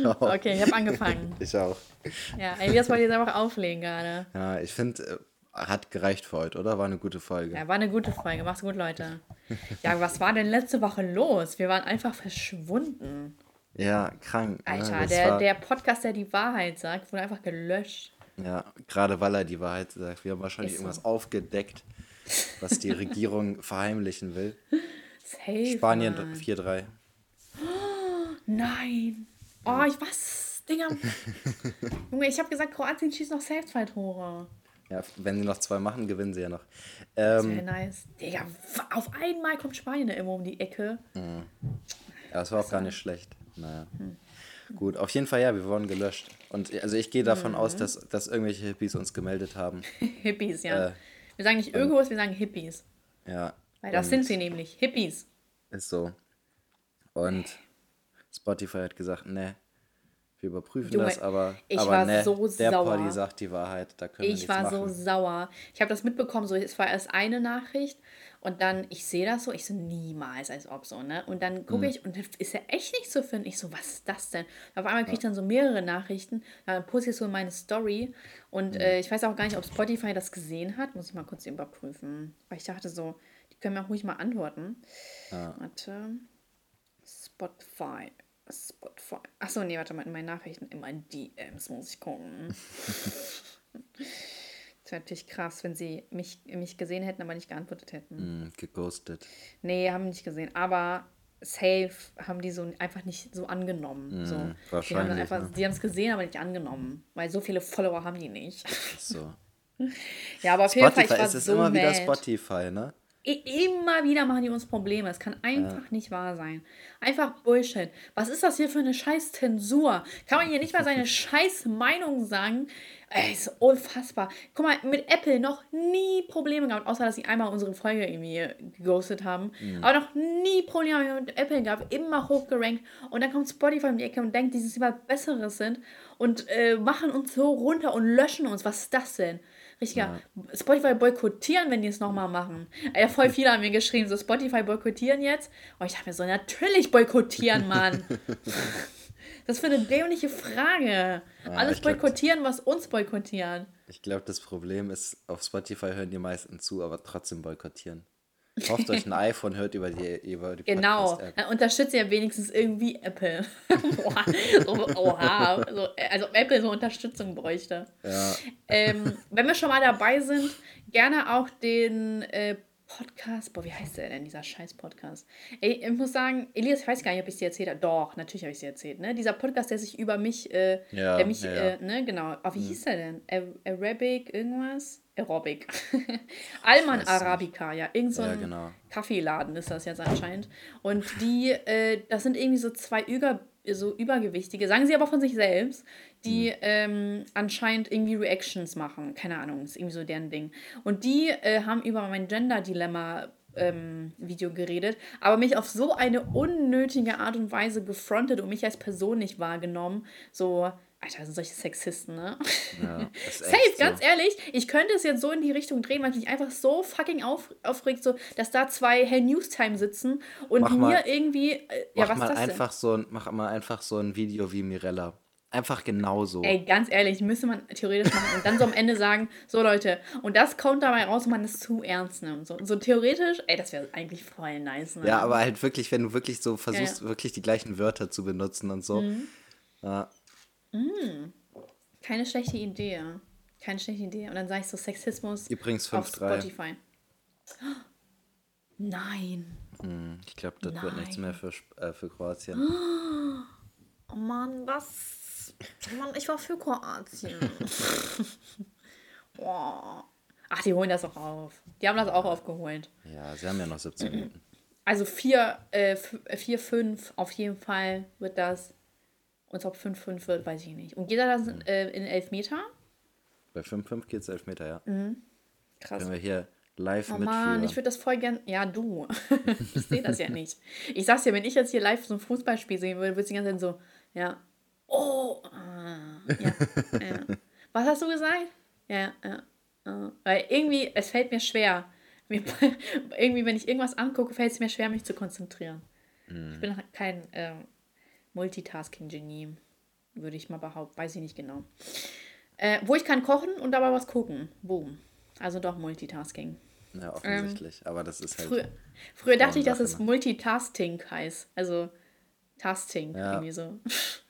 Ciao. Okay, ich habe angefangen. Ich auch. Ja, Elias wollte jetzt einfach auflegen gerade. Ja, ich finde, hat gereicht für heute, oder? War eine gute Folge. Ja, war eine gute Folge. Mach's gut, Leute. Ja, was war denn letzte Woche los? Wir waren einfach verschwunden. Ja, krank. ne? Alter, Das der, war- der Podcast, der die Wahrheit sagt, wurde einfach gelöscht. Ja, gerade weil er die Wahrheit sagt. Wir haben wahrscheinlich so. irgendwas aufgedeckt, was die Regierung verheimlichen will. Safe. Spanien Mann. 4-3. Nein. Oh, ich was? Digga. Junge, ich habe gesagt, Kroatien schießt noch safe zwei Tore. Ja, wenn sie noch zwei machen, gewinnen sie ja noch. Sehr Ähm, nice. Digga, auf einmal kommt Spanien immer um die Ecke. ja, das war auch gar nicht schlecht. Naja. Hm. Gut, auf jeden Fall ja, wir wurden gelöscht. Und also ich gehe davon Mhm. aus, dass, dass irgendwelche Hippies uns gemeldet haben. Hippies, ja. Äh, wir sagen nicht Ökos, wir sagen Hippies. Ja. Weil das sind sie nämlich. Hippies. Ist so. Und Spotify hat gesagt, ne, wir überprüfen Junge, das, aber, ich aber war ne, so der sauer. Poddy sagt die Wahrheit, da können wir Ich war machen. so sauer. Ich habe das mitbekommen, so es war erst eine Nachricht und dann, ich sehe das so, ich so niemals, als ob so, ne? Und dann Hm. gucke ich und das ist ja echt nicht zu finden. Ich so, was ist das denn? Auf einmal kriege ich dann so mehrere Nachrichten, dann poste ich so in meine Story und Hm. äh, ich weiß auch gar nicht, ob Spotify das gesehen hat. Muss ich mal kurz überprüfen. Weil ich dachte so, die können mir auch ruhig mal antworten. Warte. Spotify. Spotify. Achso, nee, warte mal, in meinen Nachrichten, in meinen DMs muss ich gucken. Das wäre natürlich krass, wenn sie mich, mich gesehen hätten, aber nicht geantwortet hätten. Hm, geghostet. Nee, haben nicht gesehen. Aber safe haben die so einfach nicht so angenommen. so. Die haben wahrscheinlich, einfach, ne? die haben es gesehen, aber nicht angenommen. Weil so viele Follower haben die nicht. So. ja, aber auf jeden Fall, ich Spotify, war es ist so immer wieder mad. Spotify, ne? Immer wieder machen die uns Probleme. Es kann einfach nicht wahr sein. Einfach Bullshit. Was ist das hier für eine scheiß Zensur? Kann man hier nicht mal seine scheiß Meinung sagen? Ey, ist unfassbar. Guck mal, mit Apple noch nie Probleme gehabt, außer dass sie einmal unsere Folge irgendwie geghostet haben. Aber noch nie Probleme mit Apple gehabt, immer hochgerankt. Und dann kommt Spotify um die Ecke und denkt, dass sie was Besseres sind und äh, machen uns so runter und löschen uns. Was ist das denn? Richtiger Spotify boykottieren, wenn die es nochmal machen. Ey, voll viele haben mir geschrieben, so Spotify boykottieren jetzt. Und ich dachte mir so, natürlich boykottieren, Mann. das ist für eine dämliche Frage. Alles ich glaub- boykottieren, was uns boykottieren. Ich glaube, das Problem ist, auf Spotify hören die meisten zu, aber trotzdem boykottieren. Kauft euch ein iPhone, hört über die, über die Genau. Dann unterstützt ihr ja wenigstens irgendwie Apple. Oha. So, oha. So, äh, also ob Apple so Unterstützung bräuchte. Ja. Ähm, wenn wir schon mal dabei sind, gerne auch den äh, Podcast. Boah, wie heißt der denn, dieser Scheiß-Podcast? Ey, Ich muss sagen, Elias, ich weiß gar nicht, ob ich es dir erzählt habe. Doch, natürlich habe ich es dir erzählt. Ne? Dieser Podcast, der sich über mich, äh, Ja, der mich, ja, ja. Äh, ne, genau. Aber wie hieß der denn? A- Arabic, irgendwas? Aerobic. Alman. Arabica, ja. Irgend so Ja, ein genau. Kaffeeladen ist das jetzt anscheinend. Und die, äh, das sind irgendwie so zwei Über, so Übergewichtige, sagen sie aber von sich selbst, die ähm, anscheinend irgendwie Reactions machen. Keine Ahnung, ist irgendwie so deren Ding. Und die äh, haben über mein Gender-Dilemma ähm, Video geredet, aber mich auf so eine unnötige Art und Weise gefrontet und mich als Person nicht wahrgenommen. So, Alter, das sind solche Sexisten, ne? Ja, Safe, echt ganz so. ehrlich. Ich könnte es jetzt so in die Richtung drehen, weil es mich einfach so fucking auf, aufregt, so, dass da zwei Hell News Time sitzen und Mach mir mal- irgendwie. Äh, ja, Mach was mal ist das einfach so ein, mach mal einfach so ein Video wie Mirella. Einfach genauso. Ey, ganz ehrlich, müsste man theoretisch machen und dann so am Ende sagen, so Leute, und das kommt dabei raus, wenn man es zu ernst nimmt. So, so theoretisch, ey, das wäre eigentlich voll nice. Ne? Ja, aber halt wirklich, wenn du wirklich so versuchst, Ja, Mhm. wirklich die gleichen Wörter zu benutzen und so. Ja, Keine schlechte Idee. Keine schlechte Idee. Und dann sage ich so Sexismus Übrigens auf 5-3. Spotify. Nein. Hm, Ich glaube, das wird nichts mehr für, äh, für Kroatien. Oh Mann, was? Mann, ich war für Kroatien. Boah. Ach, die holen das auch auf. Die haben das auch aufgeholt. Ja, sie haben ja noch 17 Minuten. Also 4, äh, 4, 5 auf jeden Fall wird das. Und ob 5, 5 wird, weiß ich nicht. Und geht das äh, in Elfmeter? Bei 5-5 geht es 11 Meter, ja. Krass. Können wir hier live Oh. Mann, ich würde das voll gern. Ja, du. ich sehe das ja nicht. Ich sag's dir, wenn ich jetzt hier live so ein Fußballspiel sehen würde, würde es die ganze Zeit so, ja. Oh, ah, ja, ja. Was hast du gesagt? Ja, ja. ja. Weil irgendwie, es fällt mir schwer. Mir, irgendwie, wenn ich irgendwas angucke, fällt es mir schwer, mich zu konzentrieren. Ich bin kein ähm, Multitasking-Genie. würde ich mal behaupten. Weiß ich nicht genau. Äh, wo ich kann kochen und dabei was gucken. Boom. Also doch Multitasking. Ja, offensichtlich. Ähm, Aber das ist halt. Früher, früher dachte ich, dass es Multitasking heißt. Also Tasting. Ja. Irgendwie so.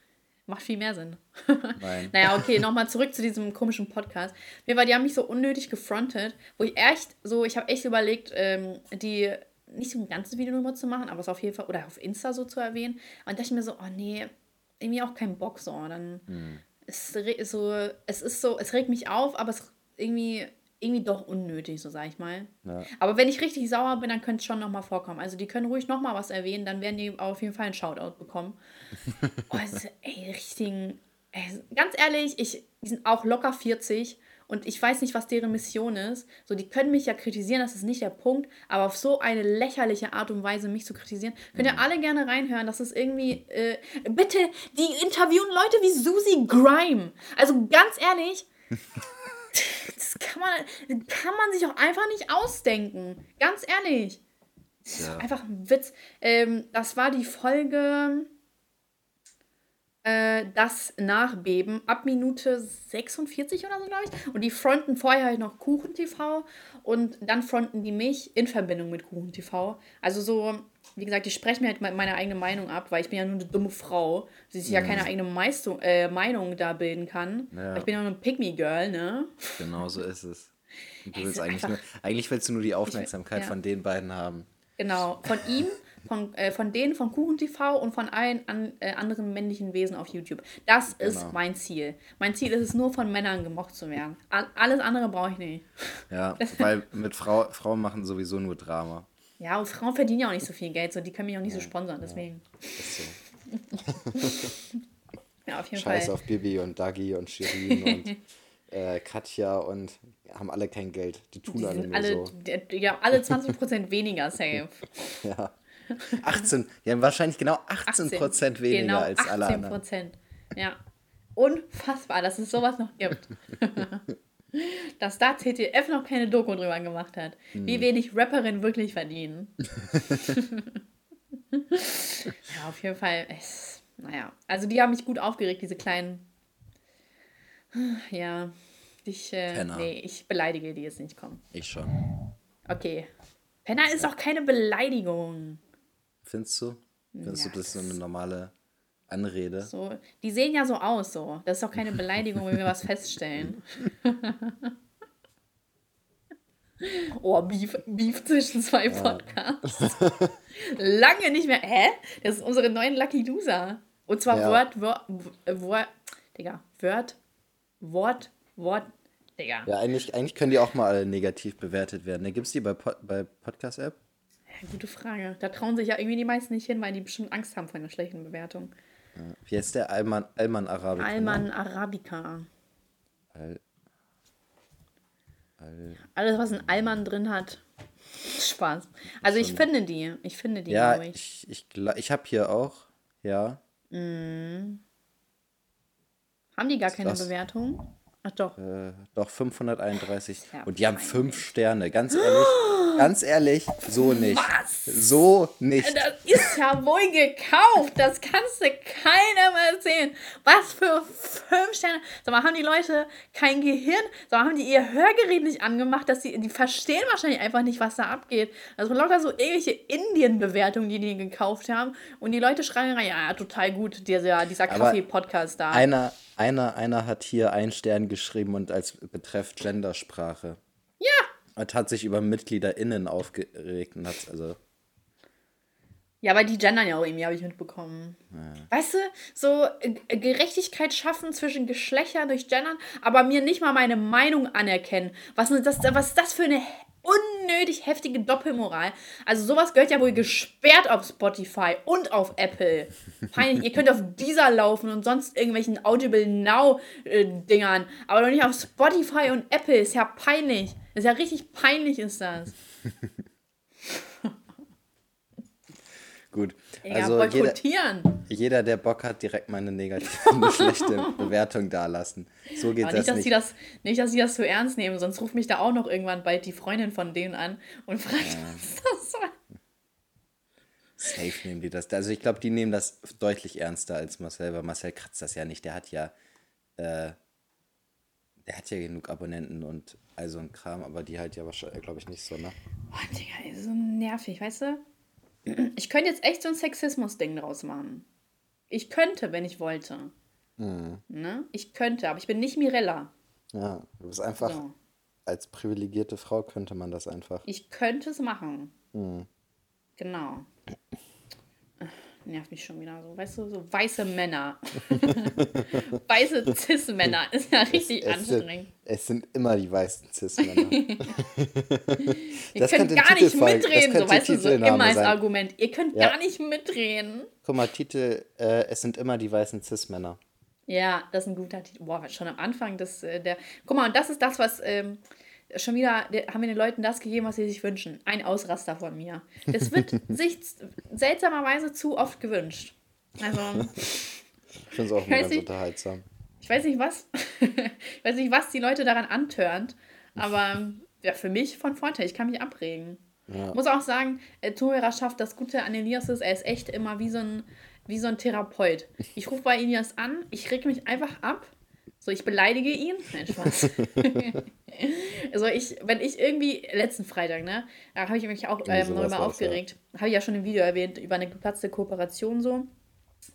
Macht viel mehr Sinn. Nein. naja, okay, nochmal zurück zu diesem komischen Podcast. Mir war, die haben mich so unnötig gefrontet, wo ich echt so, ich habe echt überlegt, ähm, die nicht so ein ganzes Video nur zu machen, aber es auf jeden Fall, oder auf Insta so zu erwähnen. Und dachte ich mir so, oh nee, irgendwie auch keinen Bock so. Dann hm. ist so, es ist so, es regt mich auf, aber es irgendwie irgendwie doch unnötig, so sag ich mal. Ja. Aber wenn ich richtig sauer bin, dann könnte es schon nochmal vorkommen. Also die können ruhig nochmal was erwähnen, dann werden die auf jeden Fall einen Shoutout bekommen. oh, also, ey, richtigen, ey, ganz ehrlich, ich, die sind auch locker 40 und ich weiß nicht, was deren Mission ist. So, die können mich ja kritisieren, das ist nicht der Punkt, aber auf so eine lächerliche Art und Weise mich zu kritisieren, könnt ihr mhm. alle gerne reinhören. Das ist irgendwie, äh, bitte, die interviewen Leute wie Susie Grime. Also ganz ehrlich, das kann man, kann man sich auch einfach nicht ausdenken. Ganz ehrlich. Das ist ja. einfach ein Witz. Ähm, das war die Folge äh, Das Nachbeben ab Minute 46 oder so, glaube ich. Und die fronten vorher halt noch Kuchen TV und dann fronten die mich in Verbindung mit Kuchen TV. Also so wie gesagt, ich spreche mir halt meine eigene Meinung ab, weil ich bin ja nur eine dumme Frau, die sich ja, ja keine eigene Meistung, äh, Meinung da bilden kann. Ja. Ich bin ja nur ein Pygmy-Girl, ne? Genau so ist es. du willst eigentlich, nur, eigentlich willst du nur die Aufmerksamkeit ja. von den beiden haben. Genau, von ihm, von, äh, von denen, von Kuchen TV und von allen an, äh, anderen männlichen Wesen auf YouTube. Das genau. ist mein Ziel. Mein Ziel ist es nur, von Männern gemocht zu werden. Alles andere brauche ich nicht. Ja, weil mit Frau, Frauen machen sowieso nur Drama. Ja, und Frauen verdienen ja auch nicht so viel Geld, so die können mich auch nicht so sponsern, deswegen. Ist so. ja, auf jeden Scheiß Fall. auf Bibi und Dagi und Shirin und äh, Katja und haben alle kein Geld. Die tun die alle nur alle, so. Die, die haben alle 20% weniger safe. ja. 18, die haben wahrscheinlich genau 18%, 18 weniger genau als alle anderen. 18%. Ja. Unfassbar, dass es sowas noch gibt. Dass da ZDF noch keine Doku drüber gemacht hat. Hm. Wie wenig Rapperinnen wirklich verdienen. ja, auf jeden Fall. Es, naja, also die haben mich gut aufgeregt, diese kleinen. Ja, ich, äh, nee, ich beleidige die jetzt nicht, komm. Ich schon. Okay. Penner ist auch keine Beleidigung. Findest du? Findest ja, du, das ist so eine normale Anrede. So, die sehen ja so aus, so. Das ist doch keine Beleidigung, wenn wir was feststellen. oh, Beef, Beef zwischen zwei Podcasts. Lange nicht mehr. Hä? Das ist unsere neuen Lucky Loser. Und zwar ja. Wort, Wort, Wort, Digga, Wort, Wort, Wort, Digga. Ja, eigentlich, eigentlich können die auch mal alle negativ bewertet werden. Da gibt es die bei, Pod, bei Podcast-App? Ja, gute Frage. Da trauen sich ja irgendwie die meisten nicht hin, weil die bestimmt Angst haben vor einer schlechten Bewertung. Wie heißt der Alman, Alman Arabica? Alman ne? Arabica. Al, Al, Alles, was ein Alman drin hat. Spaß. Also ich finde die. Ich finde die, ja, ich. Ich, ich, ich habe hier auch, ja. Mm. Haben die gar keine das, Bewertung? Ach doch. Äh, doch, 531. Ja, und die haben fünf Sterne. Ganz ehrlich. Ganz ehrlich, so nicht. Was? So nicht. Das ist ja wohl gekauft. Das kannst du keinem erzählen. Was für fünf Sterne. Sag mal, haben die Leute kein Gehirn? Sag mal, haben die ihr Hörgerät nicht angemacht, dass sie, die verstehen wahrscheinlich einfach nicht, was da abgeht. Also locker so irgendwelche Indien-Bewertungen, die die gekauft haben. Und die Leute schreien rein, ja, total gut, dieser, dieser Kaffee-Podcast da. Einer, einer, einer hat hier einen Stern geschrieben und als Betreff Gendersprache. Ja, und hat sich über MitgliederInnen aufgeregt und hat also. Ja, aber die gendern ja auch irgendwie, habe ich mitbekommen. Ja. Weißt du, so äh, Gerechtigkeit schaffen zwischen Geschlechtern durch Gendern, aber mir nicht mal meine Meinung anerkennen. Was, das, was ist das für eine unnötig heftige Doppelmoral? Also sowas gehört ja wohl gesperrt auf Spotify und auf Apple. Peinlich. Ihr könnt auf dieser laufen und sonst irgendwelchen Audible Now äh, Dingern, aber doch nicht auf Spotify und Apple. Ist ja peinlich. Das ist ja richtig peinlich, ist das. Gut. also jeder, jeder, der Bock hat, direkt mal eine negative, eine schlechte Bewertung dalassen. So geht Aber das nicht. Dass nicht. Das, nicht, dass sie das so ernst nehmen, sonst ruft mich da auch noch irgendwann bald die Freundin von denen an und fragt, ja. was das soll. Safe nehmen die das. Also ich glaube, die nehmen das deutlich ernster als Marcel, weil Marcel kratzt das ja nicht. Der hat ja, äh, der hat ja genug Abonnenten und also ein Kram, aber die halt ja wahrscheinlich, glaube ich, nicht so, ne? Boah, Digga, ey, so nervig, weißt du? Ich könnte jetzt echt so ein Sexismus-Ding draus machen. Ich könnte, wenn ich wollte. Mhm. Ne? Ich könnte, aber ich bin nicht Mirella. Ja, du bist einfach, so. als privilegierte Frau könnte man das einfach. Ich könnte es machen. Mhm. Genau. Nervt mich schon wieder so. Weißt du, so weiße Männer. weiße Cis-Männer. Ist ja richtig es, es anstrengend. Sind, es sind immer die weißen Cis-Männer. Ihr könnt gar nicht mitreden, so weißt du, so immer als Argument. Ihr könnt ja. gar nicht mitreden. Guck mal, Titel, äh, es sind immer die weißen Cis-Männer. Ja, das ist ein guter Titel. Boah, schon am Anfang des, äh, der. Guck mal, und das ist das, was. Ähm, schon wieder haben wir den Leuten das gegeben, was sie sich wünschen. Ein Ausraster von mir. Das wird sich seltsamerweise zu oft gewünscht. Also. ich finde es auch ganz nicht, unterhaltsam. Ich weiß nicht, was. ich weiß nicht, was die Leute daran antörnt. Aber ja, für mich von Vorteil. Ich kann mich abregen. Ja. Muss auch sagen, äh, schafft das Gute an Elias ist, er ist echt immer wie so ein wie so ein Therapeut. Ich rufe bei Ilias an, ich reg mich einfach ab. So, ich beleidige ihn. Nein, Spaß. also ich, wenn ich irgendwie, letzten Freitag, ne, da habe ich mich auch ähm, darüber aufgeregt. Ja. Habe ich ja schon im Video erwähnt, über eine geplatzte Kooperation so.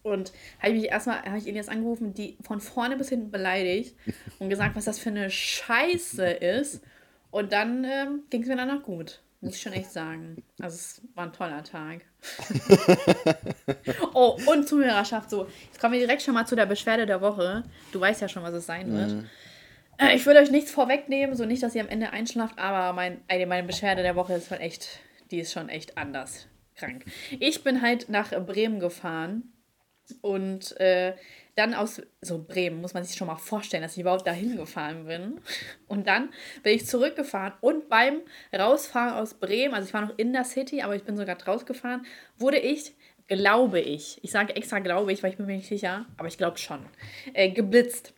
Und habe ich mich erstmal, habe ich Elias angerufen, die von vorne bis hinten beleidigt und gesagt, was das für eine Scheiße ist. Und dann ähm, ging es mir danach gut. Muss ich schon echt sagen. Also es war ein toller Tag. oh, und Zuhörerschaft, so. Jetzt kommen wir direkt schon mal zu der Beschwerde der Woche. Du weißt ja schon, was es sein wird. Mhm. Äh, ich würde euch nichts vorwegnehmen, so nicht, dass ihr am Ende einschlaft, aber mein, meine Beschwerde der Woche ist schon echt, die ist schon echt anders krank. Ich bin halt nach Bremen gefahren und äh, dann aus so Bremen, muss man sich schon mal vorstellen, dass ich überhaupt dahin gefahren bin. Und dann bin ich zurückgefahren und beim Rausfahren aus Bremen, also ich war noch in der City, aber ich bin sogar rausgefahren, wurde ich, glaube ich, ich sage extra glaube ich, weil ich bin mir nicht sicher, aber ich glaube schon, äh, geblitzt.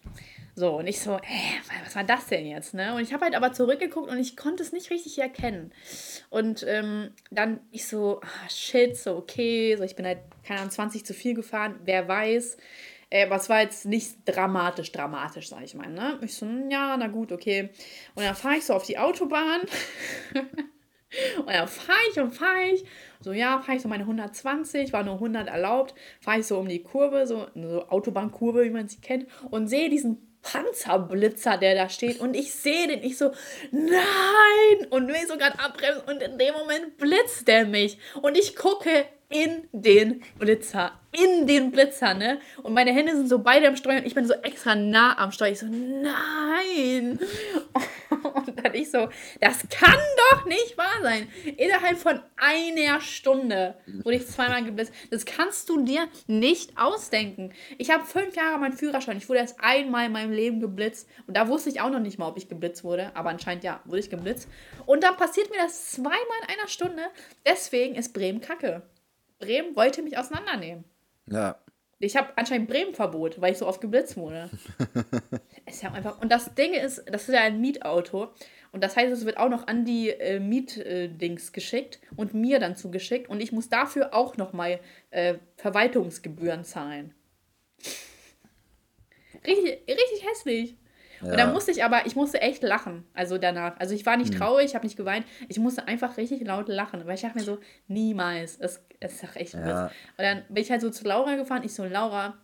So, und ich so, hä, was war das denn jetzt? Ne? Und ich habe halt aber zurückgeguckt und ich konnte es nicht richtig erkennen. Und ähm, dann ich so, ah, shit, so okay, so ich bin halt, keine Ahnung, 20 zu viel gefahren, wer weiß. Äh, aber es war jetzt nicht dramatisch, dramatisch, sag ich mal. Ne? Ich so, hm, ja, na gut, okay. Und dann fahre ich so auf die Autobahn. und dann fahre ich und fahre ich. So, ja, fahre ich so meine 120, war nur 100 erlaubt. Fahre ich so um die Kurve, so so Autobahnkurve, wie man sie kennt. Und sehe diesen Panzerblitzer, der da steht. Und ich sehe den, ich so, nein! Und will so gerade abbremsen. Und in dem Moment blitzt der mich. Und ich gucke in den Blitzer. In den Blitzer, ne? Und meine Hände sind so beide am Steuer und ich bin so extra nah am Steuer. Ich so, nein! Und dann ich so, das kann doch nicht wahr sein. Innerhalb von einer Stunde wurde ich zweimal geblitzt. Das kannst du dir nicht ausdenken. Ich habe fünf Jahre meinen Führerschein. Ich wurde erst einmal in meinem Leben geblitzt. Und da wusste ich auch noch nicht mal, ob ich geblitzt wurde. Aber anscheinend ja, wurde ich geblitzt. Und dann passiert mir das zweimal in einer Stunde. Deswegen ist Bremen kacke. Bremen wollte mich auseinandernehmen. Ja. Ich habe anscheinend Bremen-Verbot, weil ich so oft geblitzt wurde. ist ja einfach. Und das Ding ist, das ist ja ein Mietauto. Und das heißt, es wird auch noch an die äh, Mietdings äh, geschickt und mir dann zugeschickt. Und ich muss dafür auch nochmal äh, Verwaltungsgebühren zahlen. Richtig, richtig hässlich. Ja. Und da musste ich aber, ich musste echt lachen, also danach. Also ich war nicht hm. traurig, ich habe nicht geweint, ich musste einfach richtig laut lachen, weil ich dachte mir so, niemals, das ist doch echt ja. Und dann bin ich halt so zu Laura gefahren, ich so, Laura,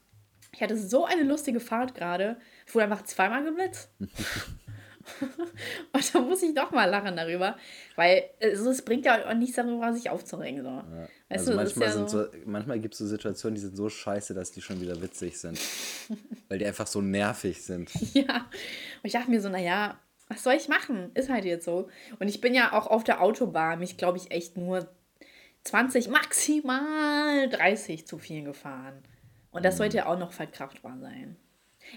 ich hatte so eine lustige Fahrt gerade, ich wurde einfach zweimal geblitzt. und da muss ich doch mal lachen darüber, weil also, es bringt ja auch nichts darüber, sich aufzuregen. So. Ja. Also du, manchmal, ja so so, manchmal gibt es so Situationen, die sind so scheiße, dass die schon wieder witzig sind. weil die einfach so nervig sind. Ja, und ich dachte mir so, naja, was soll ich machen? Ist halt jetzt so. Und ich bin ja auch auf der Autobahn, mich glaube ich echt nur 20, maximal 30 zu viel gefahren. Und das mhm. sollte ja auch noch verkraftbar sein.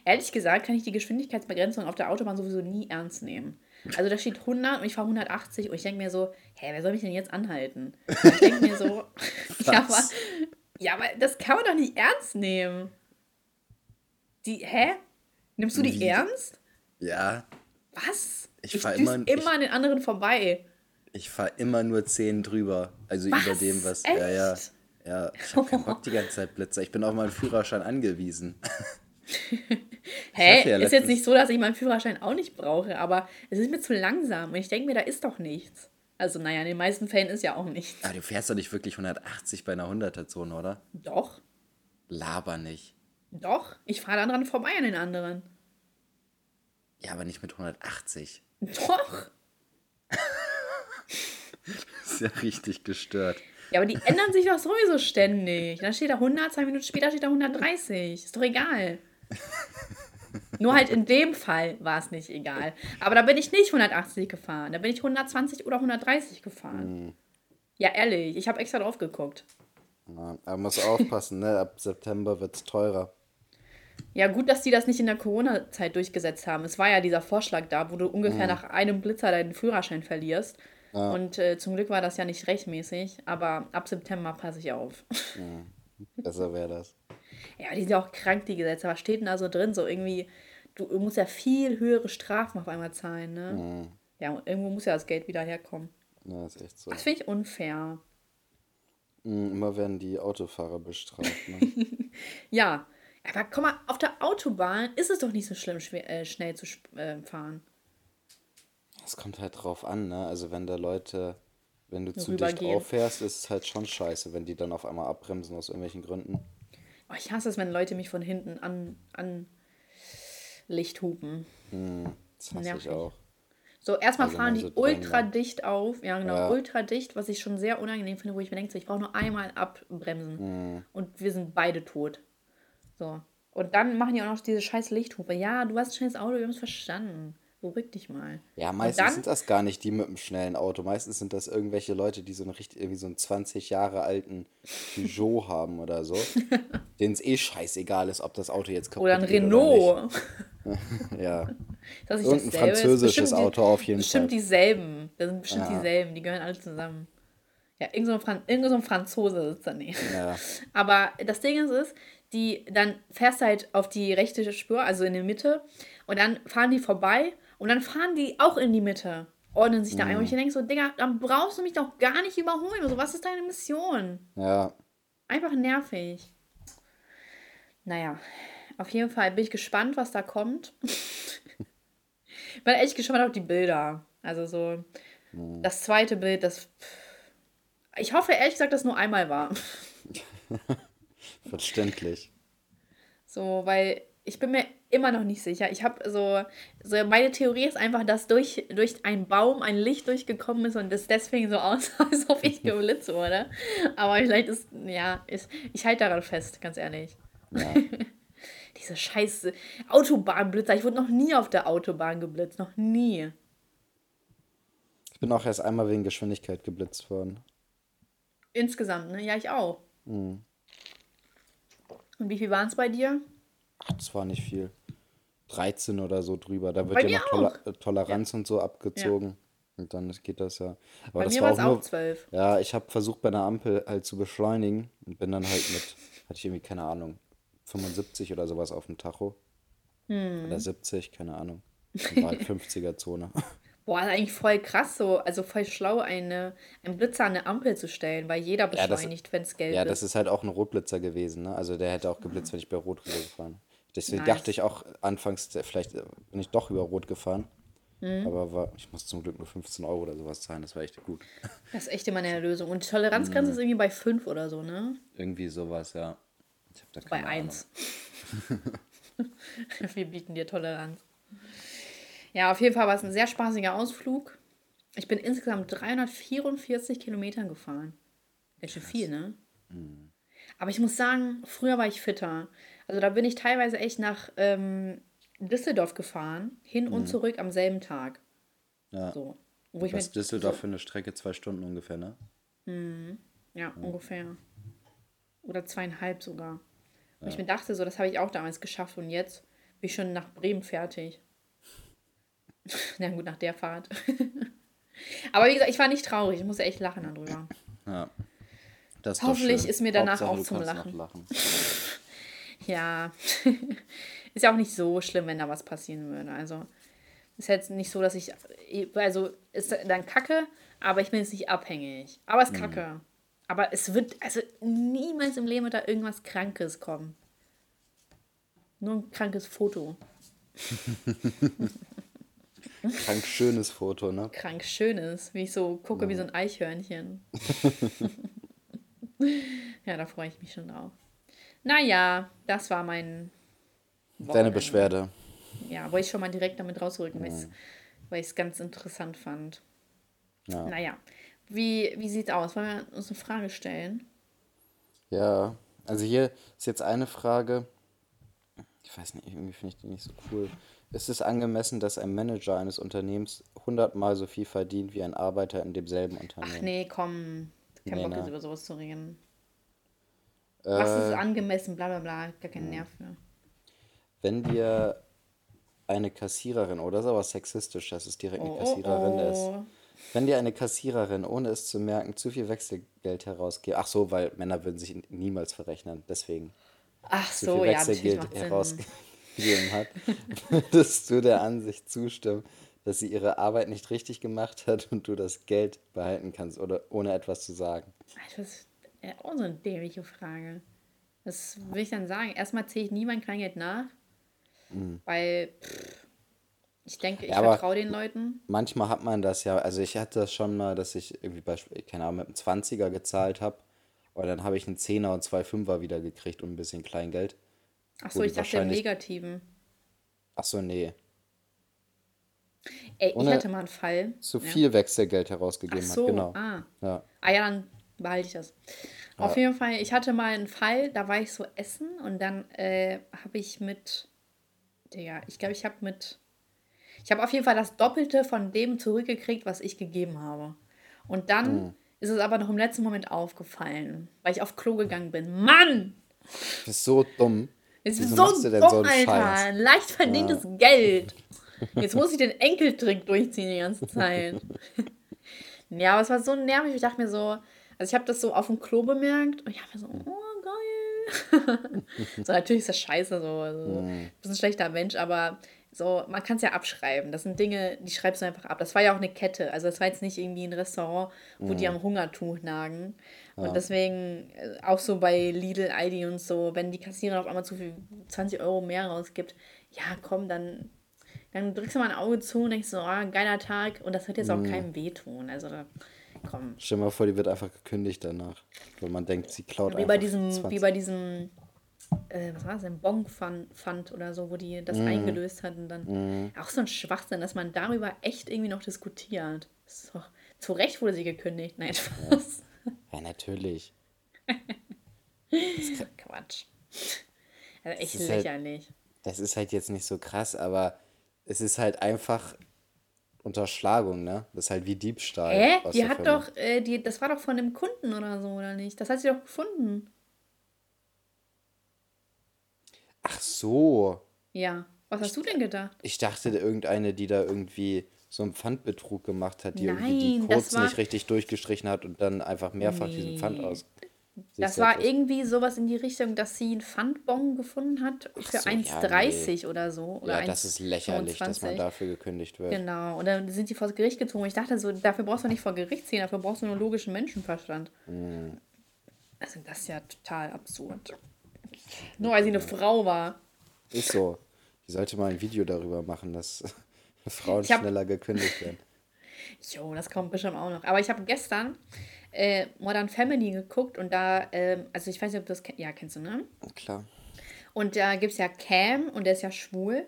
Ehrlich gesagt kann ich die Geschwindigkeitsbegrenzung auf der Autobahn sowieso nie ernst nehmen. Also da steht 100 und ich fahre 180 und ich denke mir so, hä, wer soll mich denn jetzt anhalten? Und ich denke mir so, ja aber, ja, aber das kann man doch nicht ernst nehmen. Die, hä? Nimmst du die Wie? ernst? Ja. Was? Ich, ich fahre immer, immer ich, an den anderen vorbei. Ich fahre immer nur 10 drüber. Also was? über dem, was. Echt? Ja, ja. Ja, ich habe keinen Bock die ganze Zeit Blitzer. Ich bin auf meinen Führerschein angewiesen. Hä? Ja ist jetzt nicht so, dass ich meinen Führerschein auch nicht brauche, aber es ist mir zu langsam und ich denke mir, da ist doch nichts. Also, naja, in den meisten Fällen ist ja auch nichts. Aber du fährst doch nicht wirklich 180 bei einer 100er-Zone, oder? Doch. Laber nicht. Doch, ich fahre dann dran vorbei an den anderen. Ja, aber nicht mit 180. Doch. ist ja richtig gestört. Ja, aber die ändern sich doch sowieso ständig. Dann steht da 100, zwei Minuten später steht da 130. Ist doch egal. Nur halt in dem Fall war es nicht egal. Aber da bin ich nicht 180 gefahren. Da bin ich 120 oder 130 gefahren. Mhm. Ja, ehrlich, ich habe extra drauf geguckt. Ja, aber muss aufpassen, ne? Ab September wird es teurer. Ja, gut, dass die das nicht in der Corona-Zeit durchgesetzt haben. Es war ja dieser Vorschlag da, wo du ungefähr mhm. nach einem Blitzer deinen Führerschein verlierst. Ja. Und äh, zum Glück war das ja nicht rechtmäßig, aber ab September passe ich auf. Ja. Besser wäre das. Ja, die sind ja auch krank, die Gesetze. Was steht denn da so drin? So irgendwie, du musst ja viel höhere Strafen auf einmal zahlen, ne? Mhm. Ja, irgendwo muss ja das Geld wieder herkommen. Ja, ist echt so. Das finde ich unfair. Mhm, immer werden die Autofahrer bestraft, ne? ja, aber komm mal, auf der Autobahn ist es doch nicht so schlimm, schwer, äh, schnell zu äh, fahren. Es kommt halt drauf an, ne? Also wenn da Leute, wenn du zu dicht auffährst, ist es halt schon scheiße, wenn die dann auf einmal abbremsen aus irgendwelchen Gründen. Oh, ich hasse es, wenn Leute mich von hinten an, an Licht hupen. Hm, das hasse Nervig. ich auch. So, erstmal also fahren die so ultra dicht auf. Ja, genau, ja. ultra dicht, was ich schon sehr unangenehm finde, wo ich mir denke, ich brauche nur einmal abbremsen. Hm. Und wir sind beide tot. So. Und dann machen die auch noch diese scheiß Lichthupe. Ja, du hast ein schnelles Auto, wir haben es verstanden. Beruhig dich mal. Ja, meistens dann, sind das gar nicht die mit einem schnellen Auto. Meistens sind das irgendwelche Leute, die so einen richtig, irgendwie so einen 20 Jahre alten Peugeot haben oder so. denen es eh scheißegal ist, ob das Auto jetzt kaputt ist. Oder ein Renault. ja. Das ist Irgendein französisches Auto auf jeden bestimmt Fall. Bestimmt dieselben. Das sind bestimmt ja. dieselben. Die gehören alle zusammen. Ja, irgend so ein, Fran irgend so ein Franzose sitzt daneben. Ja. Aber das Ding ist, ist, die, dann fährst du halt auf die rechte Spur, also in der Mitte, und dann fahren die vorbei und dann fahren die auch in die Mitte, ordnen sich da mhm. ein. Und ich denke so, Digga, dann brauchst du mich doch gar nicht überholen. Also, was ist deine Mission? Ja. Einfach nervig. Naja, auf jeden Fall bin ich gespannt, was da kommt. bin echt gespannt auf die Bilder. Also so, mhm. das zweite Bild, das. Ich hoffe ehrlich gesagt, dass nur einmal war. Verständlich. So, weil ich bin mir immer noch nicht sicher. Ich habe so, so, meine Theorie ist einfach, dass durch, durch einen Baum ein Licht durchgekommen ist und es deswegen so aussah, als ob ich geblitzt wurde. Aber vielleicht ist, ja, ist, ich halte daran fest, ganz ehrlich. Ja. Diese scheiße Autobahnblitzer. Ich wurde noch nie auf der Autobahn geblitzt, noch nie. Ich bin auch erst einmal wegen Geschwindigkeit geblitzt worden. Insgesamt, ne? Ja, ich auch. Mhm. Und wie viel waren es bei dir? Ach, das war nicht viel. 13 oder so drüber. Da wird bei ja noch Toler äh, Toleranz ja. und so abgezogen. Ja. Und dann geht das ja. Aber bei das mir war es auch, auch 12. Ja, ich habe versucht bei einer Ampel halt zu beschleunigen und bin dann halt mit, hatte ich irgendwie, keine Ahnung, 75 oder sowas auf dem Tacho. Hm. Oder 70, keine Ahnung. war halt 50er-Zone. Boah, eigentlich voll krass so, also voll schlau, eine, einen Blitzer an eine Ampel zu stellen, weil jeder beschleunigt, ja, wenn es gelb ist. Ja, das ist halt auch ein Rotblitzer gewesen, ne? Also der hätte auch geblitzt, wenn ich bei Rot rübergefahren. Deswegen nice. dachte ich auch anfangs, vielleicht bin ich doch über Rot gefahren. Mhm. Aber war, ich muss zum Glück nur 15 Euro oder sowas zahlen, das war echt gut. Das ist echt immer eine Lösung. Und Toleranzgrenze mhm. ist irgendwie bei 5 oder so, ne? Irgendwie sowas, ja. Ich hab da bei 1. Wir bieten dir Toleranz. Ja, auf jeden Fall war es ein sehr spaßiger Ausflug. Ich bin insgesamt 344 Kilometer gefahren. Ganz schön viel, ne? Mhm. Aber ich muss sagen, früher war ich fitter. Also da bin ich teilweise echt nach ähm, Düsseldorf gefahren, hin mhm. und zurück am selben Tag. Ja. So. Wo ich mit, Düsseldorf so, für eine Strecke zwei Stunden ungefähr, ne? Mhm. Ja, ja, ungefähr. Oder zweieinhalb sogar. Und ja. ich mir dachte, so, das habe ich auch damals geschafft und jetzt bin ich schon nach Bremen fertig. Na gut, nach der Fahrt. Aber wie gesagt, ich war nicht traurig. Ich musste echt lachen darüber. Ja. Hoffentlich ist mir danach Hauptsache, auch zum Lachen. lachen. ja. ist ja auch nicht so schlimm, wenn da was passieren würde. Also ist jetzt nicht so, dass ich. Also ist dann kacke, aber ich bin jetzt nicht abhängig. Aber ist mhm. kacke. Mhm. Aber es wird, also niemals im Leben wird da irgendwas Krankes kommen. Nur ein krankes Foto. Krank schönes Foto, ne? Krank schönes, wie ich so gucke Ja. wie so ein Eichhörnchen. ja, da freue ich mich schon drauf. Naja, das war mein Deine Wochenende. Beschwerde. Ja, wollte ich schon mal direkt damit rausrücken, weil ich's- weil ich es ganz interessant fand. Ja. Naja, wie, wie sieht's aus? Wollen wir uns eine Frage stellen? Ja, also hier ist jetzt eine Frage. Ich weiß nicht, irgendwie finde ich die nicht so cool. Ist es angemessen, dass ein Manager eines Unternehmens hundertmal so viel verdient wie ein Arbeiter in demselben Ach Unternehmen? nee, komm. Kein Nee, Bock ne? jetzt über sowas zu reden. Was ist Äh, angemessen, bla bla bla, gar keinen Nerv für. wenn dir eine Kassiererin, oh, das ist aber sexistisch, dass es direkt eine Oh, oh, Kassiererin ist. oh. Wenn dir eine Kassiererin, ohne es zu merken, zu viel Wechselgeld herausgibt, ach so, weil Männer würden sich niemals verrechnen, deswegen Ach zu so, viel ja, natürlich Wechselgeld Sinn. herausgegeben hat, würdest du der Ansicht zustimmen, dass sie ihre Arbeit nicht richtig gemacht hat und du das Geld behalten kannst oder ohne etwas zu sagen? Ist ja auch so eine dämliche Frage. Das will ich dann sagen. Erstmal zähle ich nie mein Kleingeld nach, weil pff, ich denke, ich Mhm. Ja, aber- vertraue den Leuten. Manchmal hat man das ja, also ich hatte das schon mal, dass ich irgendwie beispielsweise, keine Ahnung, mit einem 20er gezahlt habe und dann habe ich einen 10er und zwei Fünfer wieder gekriegt und ein bisschen Kleingeld. Ach wo so, die ich dachte im Negativen. Ach so, nee, Ey, ich hatte mal einen Fall. zu ja. viel Wechselgeld Ach herausgegeben so, hat, genau. ah. Ja. Ah ja, dann behalte ich das. Auf jeden Fall, ich hatte mal einen Fall, da war ich so essen und dann äh, habe ich mit, Digga, ich glaube, ich habe mit, ich habe auf jeden Fall das Doppelte von dem zurückgekriegt, was ich gegeben habe. Und dann Mhm. ist es aber noch im letzten Moment aufgefallen, weil ich auf Klo gegangen bin. Mann! Das ist so dumm. Es ist so du dumm, so Alter. Leicht verdientes Geld. Jetzt muss ich den Enkeltrick durchziehen die ganze Zeit. ja, aber es war so nervig. Ich dachte mir so, also ich habe das so auf dem Klo bemerkt und ich habe mir so, oh geil. so natürlich ist das scheiße so. Also, Mhm. Du bist ein schlechter Mensch, aber so, man kann es ja abschreiben. Das sind Dinge, die schreibst du einfach ab. Das war ja auch eine Kette. Also das war jetzt nicht irgendwie ein Restaurant, wo Mhm. die am Hungertuch nagen. Und deswegen, äh, auch so bei Lidl, Aldi und so, wenn die Kassiererin auf einmal zu viel 20 Euro mehr rausgibt, ja komm, dann, dann drückst du mal ein Auge zu und denkst so, ah, geiler Tag. Und das wird jetzt Mhm. auch keinem wehtun. Also da, komm. Stell dir mal vor, die wird einfach gekündigt danach. Weil man denkt, sie klaut Wie einfach bei diesem, 20. wie bei diesem, äh, was war das denn, Bonk-Fund oder so, wo die das Mhm. eingelöst hatten. Dann auch so ein Schwachsinn, dass man darüber echt irgendwie noch diskutiert. Doch, zu Recht wurde sie gekündigt. Nein, Spaß. Ja, natürlich. Quatsch. Also echt halt- lächerlich. Das ist halt jetzt nicht so krass, aber es ist halt einfach Unterschlagung, ne? Das ist halt wie Diebstahl. Hä? Die hat doch, äh, die, das war doch von dem Kunden oder so, oder nicht? Das hat sie doch gefunden. Ach so. Ja. Was hast du denn gedacht? Ich dachte, irgendeine, die da irgendwie so einen Pfandbetrug gemacht hat, die irgendwie die Nein, Codes war- nicht richtig durchgestrichen hat und dann einfach mehrfach diesen Pfand Nee. aus. Das war aus- irgendwie sowas in die Richtung, dass sie einen Pfandbon gefunden hat für so, ja, 1,30 oder so. Oder Ja, das ist lächerlich, dass man 1,25. dafür gekündigt wird. Genau, und dann sind die vor das Gericht gezogen. Ich dachte so, dafür brauchst du nicht vor Gericht ziehen, dafür brauchst du nur logischen Menschenverstand. Mhm. Also das ist ja total absurd. Nur weil sie eine Frau war. Ist so. Die sollte mal ein Video darüber machen, dass Frauen Ich hab- schneller gekündigt werden. Jo, das kommt bestimmt auch noch. Aber ich habe gestern äh, Modern Family geguckt und da, ähm, also ich weiß nicht, ob du das kennst. Ja, kennst du, ne? Klar. Und da gibt es ja Cam und der ist ja schwul.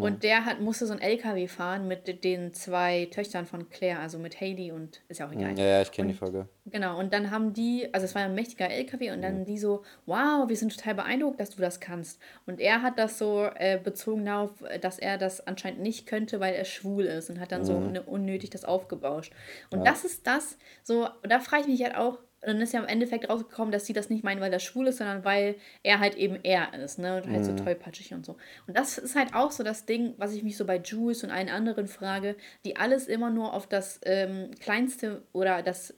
Und der hat, musste so ein LKW fahren mit den zwei Töchtern von Claire, also mit Hailey und ist ja auch egal. Ja, ja, ich kenne die Folge. Genau, und dann haben die, also es war ein mächtiger LKW und Mhm. dann die so, wow, wir sind total beeindruckt, dass du das kannst. Und er hat das so äh, bezogen darauf, dass er das anscheinend nicht könnte, weil er schwul ist und hat dann so Mhm. ne, unnötig das aufgebauscht. Und das ist das, so, da frage ich mich halt auch, und dann ist ja im Endeffekt rausgekommen, dass sie das nicht meinen, weil er schwul ist, sondern weil er halt eben er ist, ne? Und halt Mhm. so tollpatschig und so. Und das ist halt auch so das Ding, was ich mich so bei Jules und allen anderen frage, die alles immer nur auf das ähm, Kleinste oder das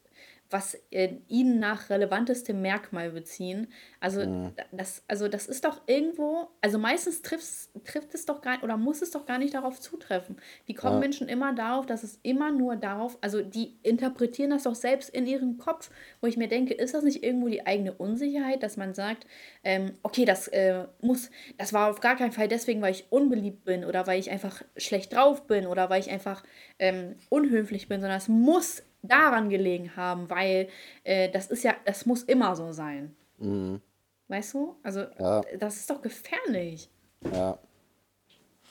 was äh, ihnen nach relevanteste Merkmal beziehen. Also, Mhm. das, also das ist doch irgendwo, also meistens trifft's, trifft es doch gar oder muss es doch gar nicht darauf zutreffen. Wie kommen Ja. Menschen immer darauf, dass es immer nur darauf, also die interpretieren das doch selbst in ihrem Kopf, wo ich mir denke, ist das nicht irgendwo die eigene Unsicherheit, dass man sagt, ähm, okay, das äh, muss, das war auf gar keinen Fall deswegen, weil ich unbeliebt bin oder weil ich einfach schlecht drauf bin oder weil ich einfach ähm, unhöflich bin, sondern es muss daran gelegen haben, weil äh, das ist ja, das muss immer so sein. Mhm. Weißt du? Also, Ja. das ist doch gefährlich. Ja.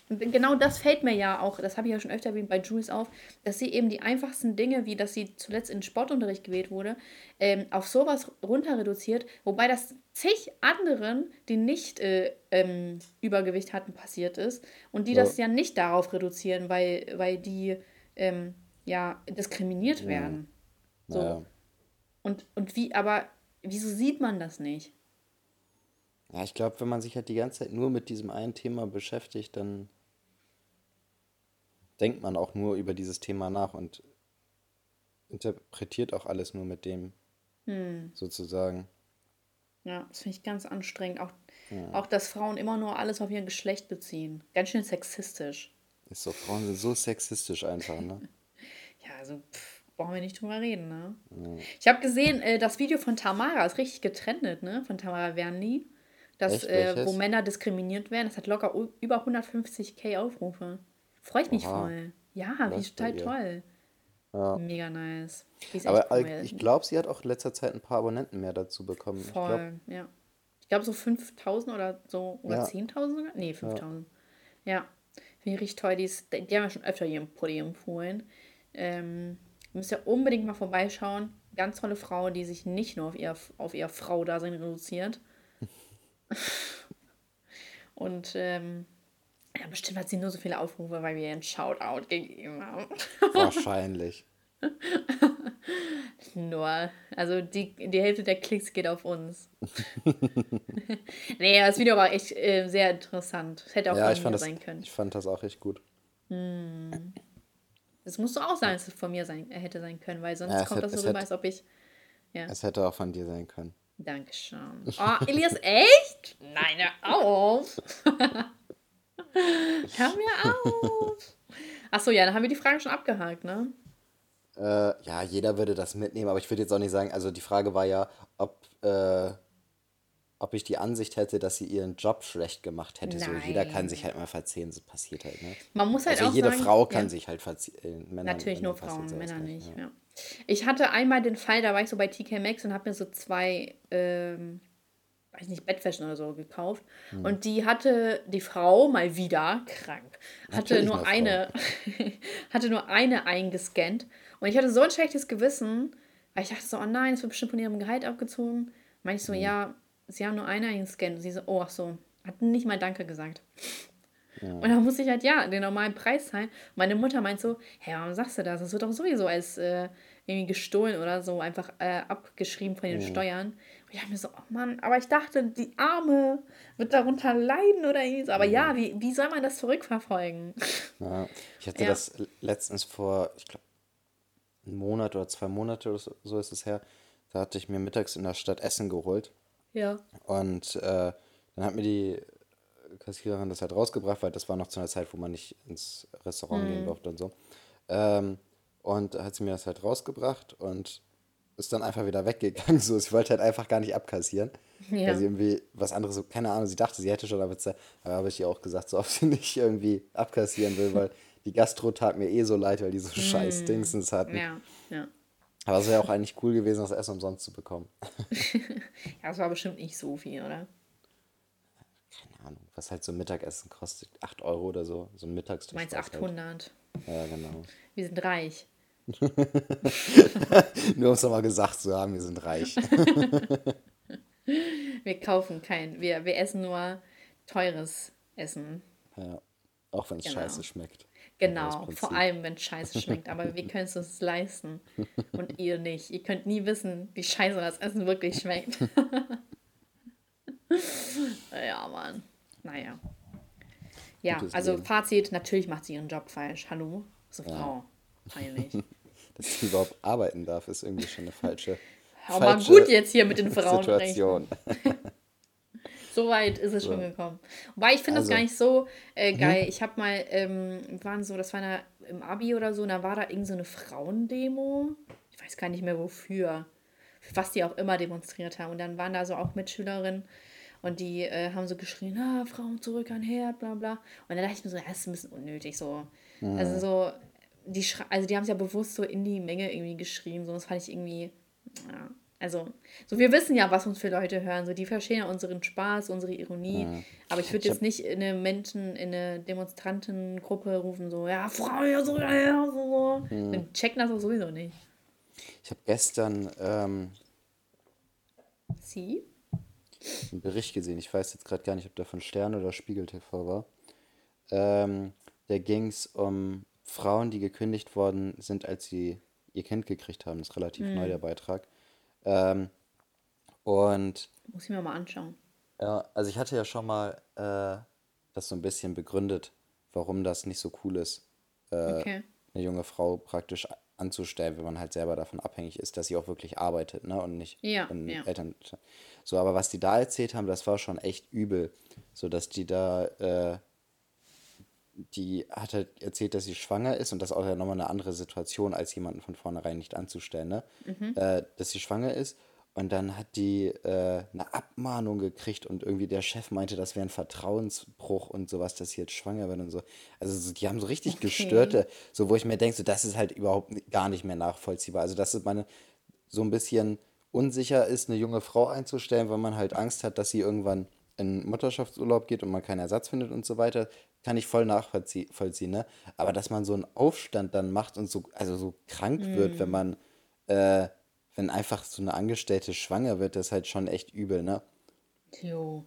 Und genau das fällt mir ja auch, das habe ich ja schon öfter erwähnt bei Jules auf, dass sie eben die einfachsten Dinge, wie dass sie zuletzt in Sportunterricht gewählt wurde, ähm, auf sowas runter reduziert, wobei das zig anderen, die nicht äh, ähm, Übergewicht hatten, passiert ist und die Ja. das ja nicht darauf reduzieren, weil, weil die ähm, ja diskriminiert werden. So. Ja. Und, und wie, aber wieso sieht man das nicht? Ja, ich glaube, wenn man sich halt die ganze Zeit nur mit diesem einen Thema beschäftigt, dann denkt man auch nur über dieses Thema nach und interpretiert auch alles nur mit dem, Hm. sozusagen. Ja, das finde ich ganz anstrengend. Auch, auch, dass Frauen immer nur alles auf ihr Geschlecht beziehen. Ganz schön sexistisch. Ist so, Frauen sind so sexistisch einfach, ne? Ja, also pff, brauchen wir nicht drüber reden, ne? Ich habe gesehen, äh, das Video von Tamara ist richtig getrennt, ne? Von Tamara Wernli. Das, äh, wo? Männer diskriminiert werden. Das hat locker über 150k Aufrufe. Freut mich Oha. voll. Ja, bei total toll. Ja. Mega nice. Aber cool. ich glaube, sie hat auch in letzter Zeit ein paar Abonnenten mehr dazu bekommen. Ich glaube, Voll, ja. Ich glaube so 5000 oder so, oder Ja. 10.000 sogar? Nee, 5000. Ja, finde ich richtig toll. Die, ist, die haben wir schon öfter hier im Pulli empfohlen. Ähm, müsst ihr unbedingt mal vorbeischauen. Ganz tolle Frau, die sich nicht nur auf ihr, auf ihr Frau-Dasein reduziert. Und ähm, ja, bestimmt hat sie nur so viele Aufrufe, weil wir ihr einen Shoutout gegeben haben. wahrscheinlich. Nur, also die, die Hälfte der Klicks geht auf uns. nee, das Video war echt äh, sehr interessant. Es hätte auch Ja, ich fand, das, sein können. ich fand das auch echt gut. Es musste auch sein, dass es von mir sein, äh, hätte sein können, weil sonst Ja, kommt hätte- das so rüber, als ob ich. Ja, Es hätte auch von dir sein können. Dankeschön. Oh, Elias, echt? Nein, hör auf. hör mir auf. Achso, ja, dann haben wir die Frage schon abgehakt, ne? Äh, ja, jeder würde das mitnehmen, aber ich würde jetzt auch nicht sagen, also die Frage war ja, ob, äh, ob ich die Ansicht hätte, dass sie ihren Job schlecht gemacht hätte. So, jeder kann Nein. sich halt mal verziehen, das passiert halt, ne? Man muss halt Also auch jede sagen, Frau kann ja. sich halt verziehen. Äh, Männer, Natürlich nur Frauen, Männer nicht, nicht. ja. Ja. Ich hatte einmal den Fall, da war ich so bei TK Maxx und habe mir so zwei, ähm, weiß nicht, Bettwäschen oder so gekauft. Hm. Und die hatte die Frau mal wieder krank. Hatte Natürlich nur eine hatte nur eine eingescannt. Und ich hatte so ein schlechtes Gewissen, weil ich dachte so, oh nein, es wird bestimmt von ihrem Gehalt abgezogen. Meinte ich so, Hm. ja, sie haben nur eine eingescannt. Und sie so, oh, ach so, hat nicht mal Danke gesagt. Und dann musste ich halt, ja, den normalen Preis zahlen. Meine Mutter meint so, hä, warum sagst du das? Das wird doch sowieso als äh, irgendwie gestohlen oder so einfach äh, abgeschrieben von den Steuern. Und ich dachte mir so, oh Mann, aber ich dachte, die Arme wird darunter leiden oder irgendwie so. Aber ja, wie, wie soll man das zurückverfolgen? Ja, ich hatte Ja. das letztens vor, ich glaube, einen Monat oder zwei Monate oder so, so ist es her. Da hatte ich mir mittags in der Stadt Essen geholt. Ja. Und äh, dann hat mir die Kassiererin das halt rausgebracht, weil das war noch zu einer Zeit, wo man nicht ins Restaurant Mhm. gehen durfte und so. Ähm, und da hat sie mir das halt rausgebracht und ist dann einfach wieder weggegangen. So, sie wollte halt einfach gar nicht abkassieren. Ja. Weil sie irgendwie was anderes, so, keine Ahnung, sie dachte, sie hätte schon aber Zeit. Aber habe ich ihr auch gesagt, so ob sie nicht irgendwie abkassieren will, weil die Gastro tat mir eh so leid, weil die so scheiß Dingsens hatten. Mhm. Ja, ja. Aber es wäre auch eigentlich cool gewesen, das Essen umsonst zu bekommen. Ja, das war bestimmt nicht so viel, oder? Keine Ahnung, was halt so ein Mittagessen kostet. 8 Euro oder so. So ein Mittagstisch. Du meinst kostet 800. Halt. Ja, genau. Wir sind reich. Nur um es nochmal gesagt zu haben, wir sind reich. Wir kaufen kein, wir, wir essen nur teures Essen. ja. Auch wenn es Genau. scheiße schmeckt. Genau, vor allem, wenn es scheiße schmeckt. Aber wir können es uns leisten. Und ihr nicht. Ihr könnt nie wissen, wie scheiße das Essen wirklich schmeckt. ja, Mann. Naja. Ja, Gutes also Leben. Fazit, natürlich macht sie ihren Job falsch. Hallo? So Frau. Peinlich. dass sie überhaupt arbeiten darf, ist irgendwie schon eine falsche. Aber gut jetzt hier mit den Frauenrechten. So weit ist es schon gekommen. Wobei ich finde also, das gar nicht so äh, mhm. geil. Ich habe mal, ähm, waren so, das war eine, im Abi oder so, und da war da irgend so eine Frauendemo. Ich weiß gar nicht mehr wofür. Für was die auch immer demonstriert haben. Und dann waren da so auch Mitschülerinnen und die äh, haben so geschrien, ah, Frauen zurück an Herd, bla bla. Und dann dachte ich mir so, das ist ein bisschen unnötig so. Mhm. Also so, die also die haben es ja bewusst so in die Menge irgendwie geschrien. So, das fand ich irgendwie, ja. Also, so wir wissen ja, was uns für Leute hören. So, die verstehen ja unseren Spaß, unsere Ironie. Mhm. Aber ich würde jetzt nicht in eine Menschen, in eine Demonstrantengruppe rufen, so, ja, Frauen, ja, so, ja, so, so. Mhm. Dann checken das auch sowieso nicht. Ich habe gestern ähm, Sie? einen Bericht gesehen. Ich weiß jetzt gerade gar nicht, ob der von Stern oder Spiegel TV war. Ähm, da ging es um Frauen, die gekündigt worden sind, als sie ihr Kind gekriegt haben. Das ist relativ mhm. neu, der Beitrag. Ähm, und. Muss ich mir mal anschauen. Ja, also ich hatte ja schon mal äh, das so ein bisschen begründet, warum das nicht so cool ist, äh, okay. eine junge Frau praktisch anzustellen, wenn man halt selber davon abhängig ist, dass sie auch wirklich arbeitet, ne? Und nicht ja, in ja. Eltern. So, aber was die da erzählt haben, das war schon echt übel. So dass die da, äh, die hat halt erzählt, dass sie schwanger ist und das ist auch ja nochmal eine andere Situation, als jemanden von vornherein nicht anzustellen, ne? Mhm. Äh, dass sie schwanger ist und dann hat die äh, eine Abmahnung gekriegt und irgendwie der Chef meinte, das wäre ein Vertrauensbruch und sowas, dass sie jetzt schwanger wird und so. Also die haben so richtig okay. gestörte, so wo ich mir denke, so das ist halt überhaupt gar nicht mehr nachvollziehbar. Also das ist meine so ein bisschen unsicher ist, eine junge Frau einzustellen, weil man halt Angst hat, dass sie irgendwann in Mutterschaftsurlaub geht und man keinen Ersatz findet und so weiter, kann ich voll nachvollziehen, ne? Aber dass man so einen Aufstand dann macht und so, also so krank mm. wird, wenn man äh, wenn einfach so eine Angestellte schwanger wird, das ist halt schon echt übel, ne? Jo.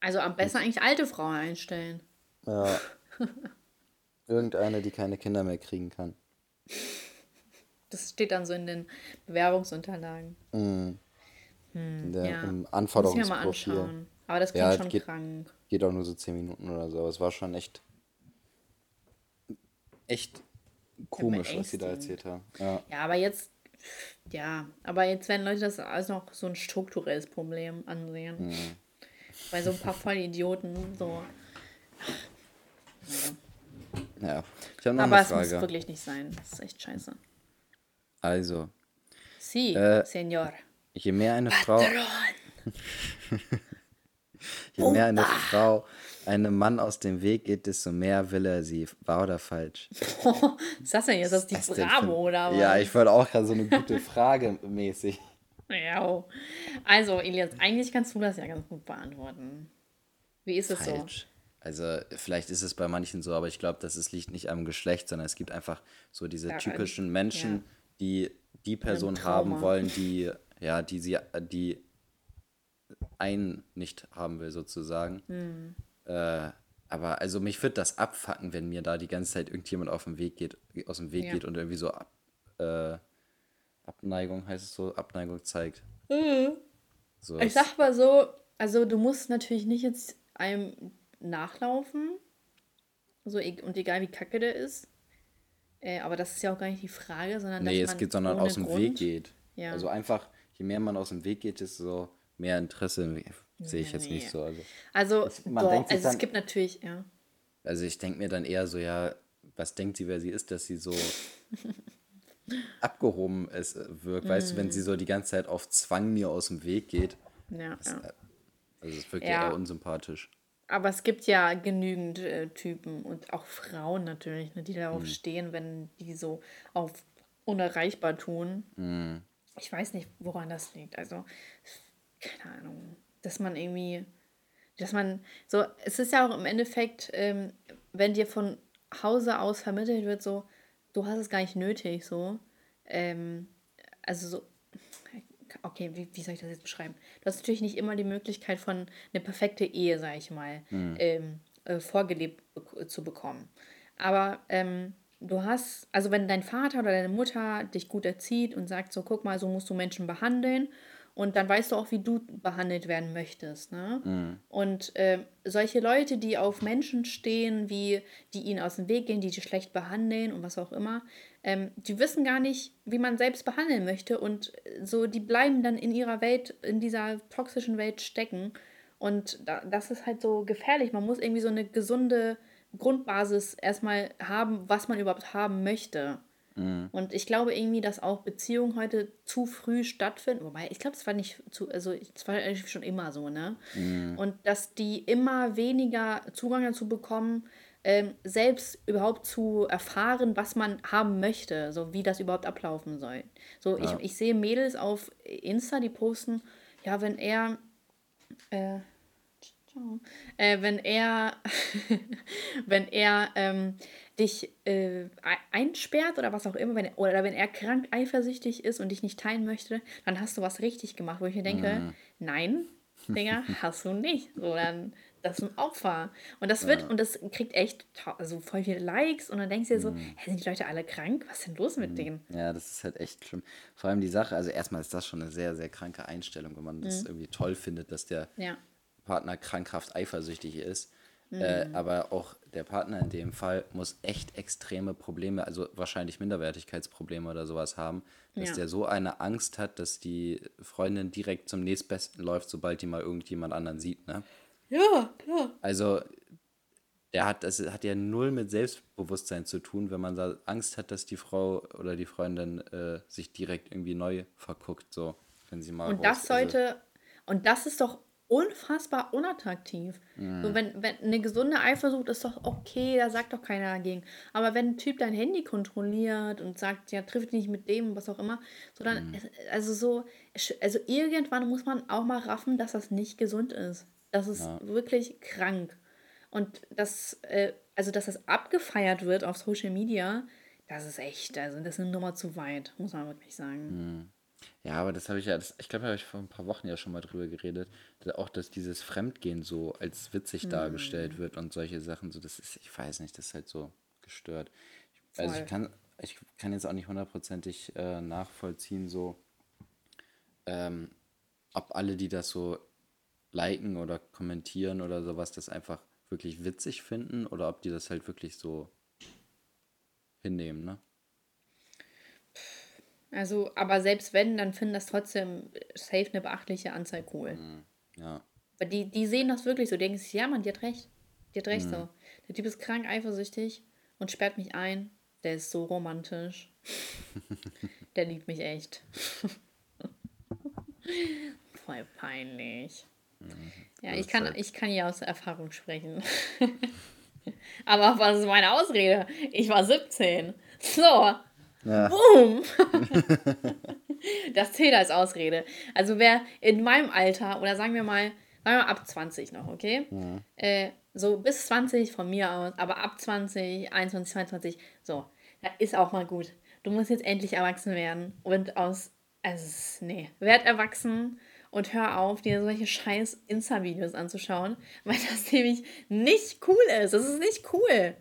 Also am besten eigentlich alte Frauen einstellen. Ja. Irgendeine, die keine Kinder mehr kriegen kann. Das steht dann so in den Bewerbungsunterlagen. Mhm. Hm, der, ja. Im Anforderungsprofil. Aber das klingt ja, schon geht, krank. Geht auch nur so zehn Minuten oder so. Aber es war schon echt. Echt komisch, was sie da erzählt haben. Ja. ja, aber jetzt ja, aber jetzt werden Leute das als noch so ein strukturelles Problem ansehen. Mhm. Bei so ein paar Vollidioten so. Ja. ja. Ich habe noch aber eine Frage. es muss wirklich nicht sein. Das ist echt scheiße. Also. Sie, äh, Senor. Je mehr eine Patron. Frau. je mehr eine Frau einem Mann aus dem Weg geht, desto mehr will er sie. Wahr oder falsch? Was ist das denn jetzt? Das ist die Bravo, oder was? Ja, ich wollte auch gerade so eine gute Frage mäßig. Ja. Also, Elias, eigentlich kannst du das ja ganz gut beantworten. Wie ist es falsch. so? Also, vielleicht ist es bei manchen so, aber ich glaube, das ist, liegt nicht am Geschlecht, sondern es gibt einfach so diese ja, typischen Menschen, ja. die die Person haben wollen, die, ja, die sie, die einen nicht haben will, sozusagen. Mhm. Äh, aber also mich wird das abfacken, wenn mir da die ganze Zeit irgendjemand auf dem Weg geht, aus dem Weg ja. geht und irgendwie so ab, äh, Abneigung heißt es so, Abneigung zeigt. Mhm. So ich sag mal so, also du musst natürlich nicht jetzt einem nachlaufen. So, e-, und egal wie kacke der ist. Äh, aber das ist ja auch gar nicht die Frage, sondern nee, es geht, sondern aus dem Grund, Weg geht. Ja. Also einfach, je mehr man aus dem Weg geht, desto mehr Interesse Sehe ich jetzt nee. nicht so. Also, also, es, man doch, denkt also dann, es gibt natürlich, ja. Also ich denke mir dann eher so, ja, was denkt sie, wer sie ist, dass sie so abgehoben ist, äh, wirkt. Mm. Weißt du, wenn sie mhm. so die ganze Zeit auf Zwang mir aus dem Weg geht. Ja, das, ja. Äh, also es wirkt ja. eher unsympathisch. Aber es gibt ja genügend äh, Typen und auch Frauen natürlich, ne, die darauf mm. stehen, wenn die so auf unerreichbar tun. Mm. Ich weiß nicht, woran das liegt. Also, keine Ahnung dass man irgendwie, dass man so, es ist ja auch im Endeffekt, ähm, wenn dir von Hause aus vermittelt wird, so, du hast es gar nicht nötig, so, ähm, also so, okay, wie, wie soll ich das jetzt beschreiben? Du hast natürlich nicht immer die Möglichkeit von eine perfekte Ehe, sag ich mal, mhm. ähm, äh, vorgelebt zu bekommen. Aber ähm, du hast, also wenn dein Vater oder deine Mutter dich gut erzieht und sagt so, guck mal, so musst du Menschen behandeln Und dann weißt du auch, wie du behandelt werden möchtest. Ne? Mhm. Und äh, solche Leute, die auf Menschen stehen, wie die ihnen aus dem Weg gehen, die die schlecht behandeln und was auch immer, ähm, die wissen gar nicht, wie man selbst behandeln möchte. Und so, die bleiben dann in ihrer Welt, in dieser toxischen Welt stecken. Und da, das ist halt so gefährlich. Man muss irgendwie so eine gesunde Grundbasis erstmal haben, was man überhaupt haben möchte. Mhm. Und ich glaube irgendwie, dass auch Beziehungen heute zu früh stattfinden. Wobei, ich glaube, es war nicht zu, also es war eigentlich schon immer so, ne? Mhm. Und dass die immer weniger Zugang dazu bekommen, ähm, selbst überhaupt zu erfahren, was man haben möchte, so wie das überhaupt ablaufen soll. So, ja. ich, ich sehe Mädels auf Insta, die posten, ja, wenn er, äh, äh, wenn er, wenn er ähm, dich äh, einsperrt oder was auch immer, wenn, oder wenn er krank eifersüchtig ist und dich nicht teilen möchte, dann hast du was richtig gemacht, wo ich mir denke, mhm. nein, Digga, hast du nicht. So, dann, das ist ein Opfer. Und das wird, ja. und das kriegt echt also voll viele Likes und dann denkst du dir so, mhm. hey, sind die Leute alle krank? Was ist denn los mit mhm. denen? Ja, das ist halt echt schlimm. Vor allem die Sache, also erstmal ist das schon eine sehr, sehr kranke Einstellung, wenn man das mhm. irgendwie toll findet, dass der ja. Partner krankhaft eifersüchtig ist. Äh, mhm. aber auch der Partner in dem Fall muss echt extreme Probleme, also wahrscheinlich Minderwertigkeitsprobleme oder sowas haben, dass ja. der so eine Angst hat, dass die Freundin direkt zum nächstbesten läuft, sobald die mal irgendjemand anderen sieht, ne? Ja, klar. Also der hat, das hat ja null mit Selbstbewusstsein zu tun, wenn man da Angst hat, dass die Frau oder die Freundin äh, sich direkt irgendwie neu verguckt, so wenn sie mal. Und das sollte, also, und das ist doch unfassbar unattraktiv. Mhm. So, wenn, wenn eine gesunde Eifersucht ist doch okay, da sagt doch keiner dagegen. Aber wenn ein Typ dein Handy kontrolliert und sagt, ja, trifft nicht mit dem, was auch immer, so dann, mhm. also so, also irgendwann muss man auch mal raffen, dass das nicht gesund ist. Das ist ja. wirklich krank. Und das, äh, also dass das abgefeiert wird auf Social Media, das ist echt, also das ist eine Nummer zu weit, muss man wirklich sagen. Mhm. Ja, aber das habe ich ja, das, ich glaube, da habe ich vor ein paar Wochen ja schon mal drüber geredet, dass auch, dass dieses Fremdgehen so als witzig mhm. dargestellt wird und solche Sachen, so, das ist, ich weiß nicht, das ist halt so gestört. Ich, also ich kann, ich kann jetzt auch nicht hundertprozentig äh, nachvollziehen, so, ähm, ob alle, die das so liken oder kommentieren oder sowas, das einfach wirklich witzig finden oder ob die das halt wirklich so hinnehmen, ne? Also, aber selbst wenn, dann finden das trotzdem safe eine beachtliche Anzahl cool. Mhm. Ja. Weil die, die sehen das wirklich so, denken sich, ja, Mann, die hat recht. Die hat recht mhm. so. Der Typ ist krank eifersüchtig und sperrt mich ein. Der ist so romantisch. Der liebt mich echt. Voll peinlich. Mhm. Ja, ich kann, ich kann hier aus Erfahrung sprechen. Aber was ist meine Ausrede? Ich war 17. So, ja. Boom! das zählt als Ausrede. Also wer in meinem Alter, oder sagen wir mal, sagen wir mal ab 20 noch, okay? Ja. Äh, so bis 20 von mir aus, aber ab 20, 21, 22, so, da ist auch mal gut. Du musst jetzt endlich erwachsen werden und aus, also nee, werd erwachsen und hör auf, dir solche scheiß Insta-Videos anzuschauen, weil das nämlich nicht cool ist. Das ist nicht cool.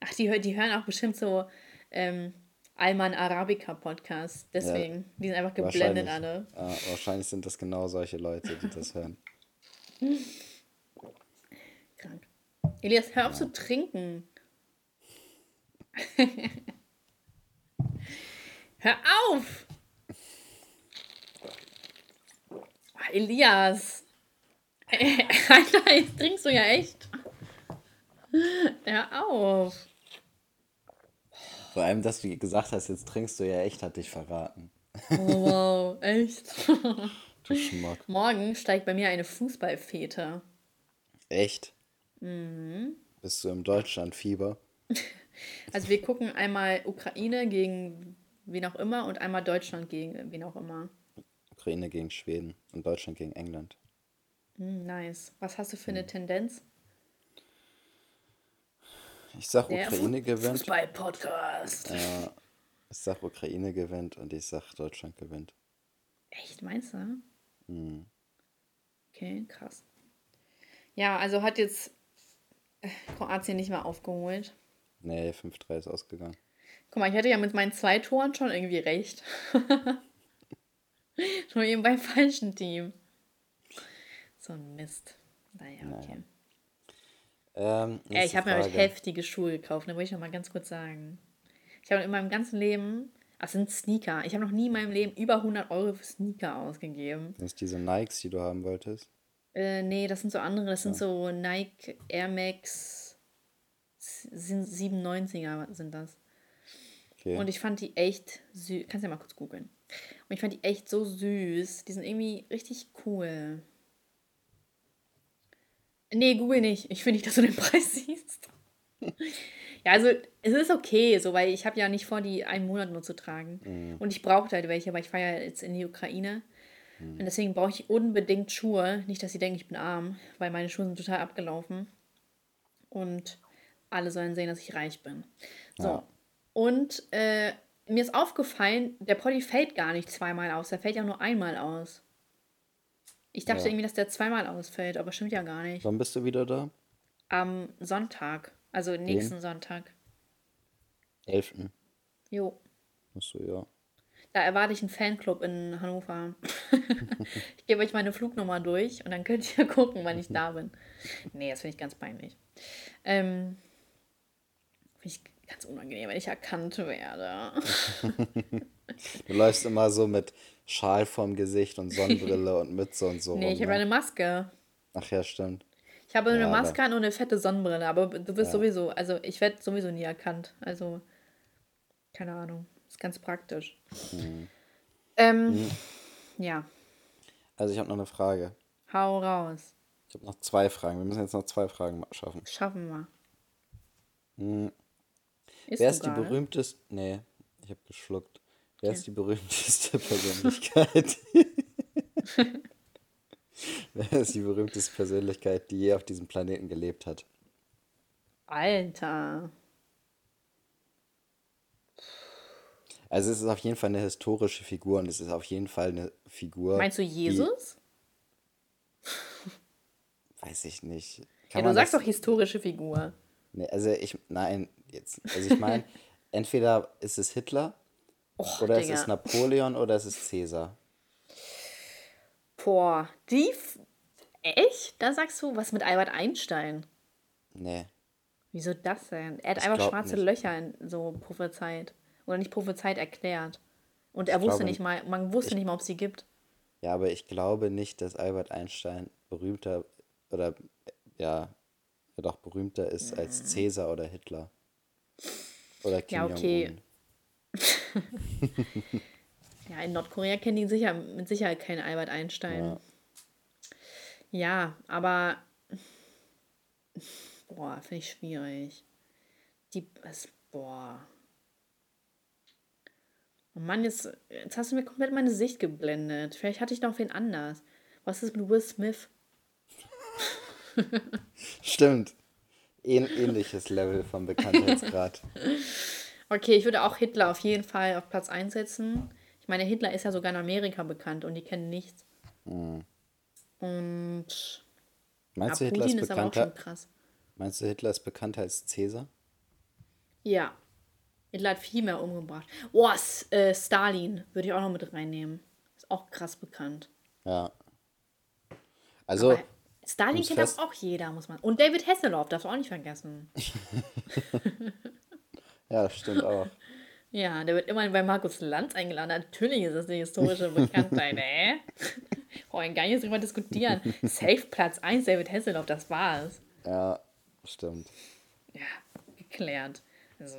Ach, die, die hören auch bestimmt so, ähm, Alman Arabica Podcast. Deswegen, ja, die sind einfach geblendet alle. Ja, wahrscheinlich sind das genau solche Leute, die das hören. Krank. Elias, hör auf ja. zu trinken. hör auf! Elias! Alter, jetzt trinkst du ja echt. Hör auf. Vor allem, dass du gesagt hast, jetzt trinkst du ja echt, hat dich verraten. Oh, wow, echt? du Schmuck. Morgen steigt bei mir eine Fußballfete. Echt? Mhm. Bist du im Deutschlandfieber? Also wir gucken einmal Ukraine gegen wen auch immer und einmal Deutschland gegen wen auch immer. Ukraine gegen Schweden und Deutschland gegen England. Mm, nice. Was hast du für eine hm. Tendenz? Ich sag Der Ukraine gewinnt. Fußball-Podcast. Ja, ich sag Ukraine gewinnt und ich sag Deutschland gewinnt. Echt, meinst du? Mhm. Okay, krass. Ja, also hat jetzt äh, Kroatien nicht mehr aufgeholt. Nee, 5-3 ist ausgegangen. Guck mal, ich hatte ja mit meinen zwei Toren schon irgendwie recht. Nur eben beim falschen Team. So ein Mist. Naja, okay. Ähm, Ey, ich habe mir Frage. heftige Schuhe gekauft, da wollte ich noch mal ganz kurz sagen. Ich habe in meinem ganzen Leben, das sind Sneaker, ich habe noch nie in meinem Leben über 100 Euro für Sneaker ausgegeben. Das sind diese Nikes, die du haben wolltest. Äh, nee, das sind so andere, das sind so Nike Air Max sind 97er sind das. Okay. Und ich fand die echt süß. Kannst ja mal kurz googeln. Und ich fand die echt so süß. Die sind irgendwie richtig cool. Nee, google nicht. Ich will nicht, dass du den Preis siehst. ja, also es ist okay, so, weil ich habe ja nicht vor, die einen Monat nur zu tragen. Und ich brauchte halt welche, weil ich fahre ja jetzt in die Ukraine. Und deswegen brauche ich unbedingt Schuhe. Nicht, dass sie denken, ich bin arm, weil meine Schuhe sind total abgelaufen. Und alle sollen sehen, dass ich reich bin. So. Ja. Und äh, mir ist aufgefallen, der Poddy fällt gar nicht zweimal aus. Der fällt ja nur einmal aus. Ich dachte Ja. irgendwie, dass der zweimal ausfällt, aber stimmt ja gar nicht. Wann bist du wieder da? Am Sonntag, also nächsten Sonntag. 11. Jo. Achso, ja. Da erwarte ich einen Fanclub in Hannover. ich gebe euch meine Flugnummer durch und dann könnt ihr gucken, wann ich da bin. Nee, das finde ich ganz peinlich. Ähm, finde ich ganz unangenehm, wenn ich erkannt werde. Du läufst immer so mit Schal vorm Gesicht und Sonnenbrille und Mütze und so. Nee, rum, ich habe ne? eine Maske. Ach ja, stimmt. Ich habe eine Ja, aber- Maske an und eine fette Sonnenbrille, aber du wirst Ja. sowieso, also ich werde sowieso nie erkannt. Also, keine Ahnung. Ist ganz praktisch. Mhm. Ähm, ja, Also ich habe noch eine Frage. hau raus. Ich habe noch zwei Fragen. Wir müssen jetzt noch zwei Fragen schaffen. Schaffen wir. Hm. Ist Wer ist die berühmteste... Nee, ich habe geschluckt. Wer Okay. ist die berühmteste Persönlichkeit? Wer ist die berühmteste Persönlichkeit, die je auf diesem Planeten gelebt hat? Alter. Also es ist auf jeden Fall eine historische Figur und es ist auf jeden Fall eine Figur. Meinst du Jesus? Die, weiß ich nicht. Ja, Kann du man sagst das, doch historische Figur. Nee, also ich, nein, jetzt, also ich meine, entweder ist es Hitler Och, oder es Digga. ist Napoleon oder es ist Cäsar. Boah, die. Echt? Da sagst du was mit Albert Einstein. Nee, Wieso das denn? Er hat Ich einfach schwarze nicht. Löcher in, so prophezeit. Oder nicht prophezeit erklärt. Und er Ich wusste glaube- nicht mal, man wusste nicht mal, ob es sie gibt. ja, aber ich glaube nicht, dass Albert Einstein berühmter oder ja, ja doch berühmter ist als Cäsar oder Hitler. Oder Kim Ja, okay. Jong-un. Ja, in Nordkorea kennen die sicher, mit Sicherheit keinen Albert Einstein. Ja. Ja, aber. Boah, finde ich schwierig. Die. Was, boah. Oh Mann, jetzt, jetzt hast du mir komplett meine Sicht geblendet. Vielleicht hatte ich noch wen anders. Was ist mit Will Smith? Stimmt. Ähn, ähnliches Level vom Bekanntheitsgrad. Okay, ich würde auch Hitler auf jeden Fall auf Platz 1 setzen. Ich meine, Hitler ist ja sogar in Amerika bekannt und die kennen nichts. Hm. Und Meinst du, Hitler ist Putin ist aber auch schon bekannter? krass. Meinst du, Hitler ist bekannter als Cäsar? Ja. Hitler hat viel mehr umgebracht. S äh, Stalin würde ich auch noch mit reinnehmen. Ist auch krass bekannt. Ja. Also, Aber Stalin kennt auch jeder, muss man. Und David Hasselhoff, darfst du auch nicht vergessen. ja, das stimmt auch. Ja, der wird immerhin bei Markus Lanz eingeladen. Natürlich ist das die historische Bekanntheit, äh? Brauchen gar nicht drüber diskutieren. Safe Platz 1, David Hasselhoff, das war's. Ja, stimmt. Ja, geklärt. Also,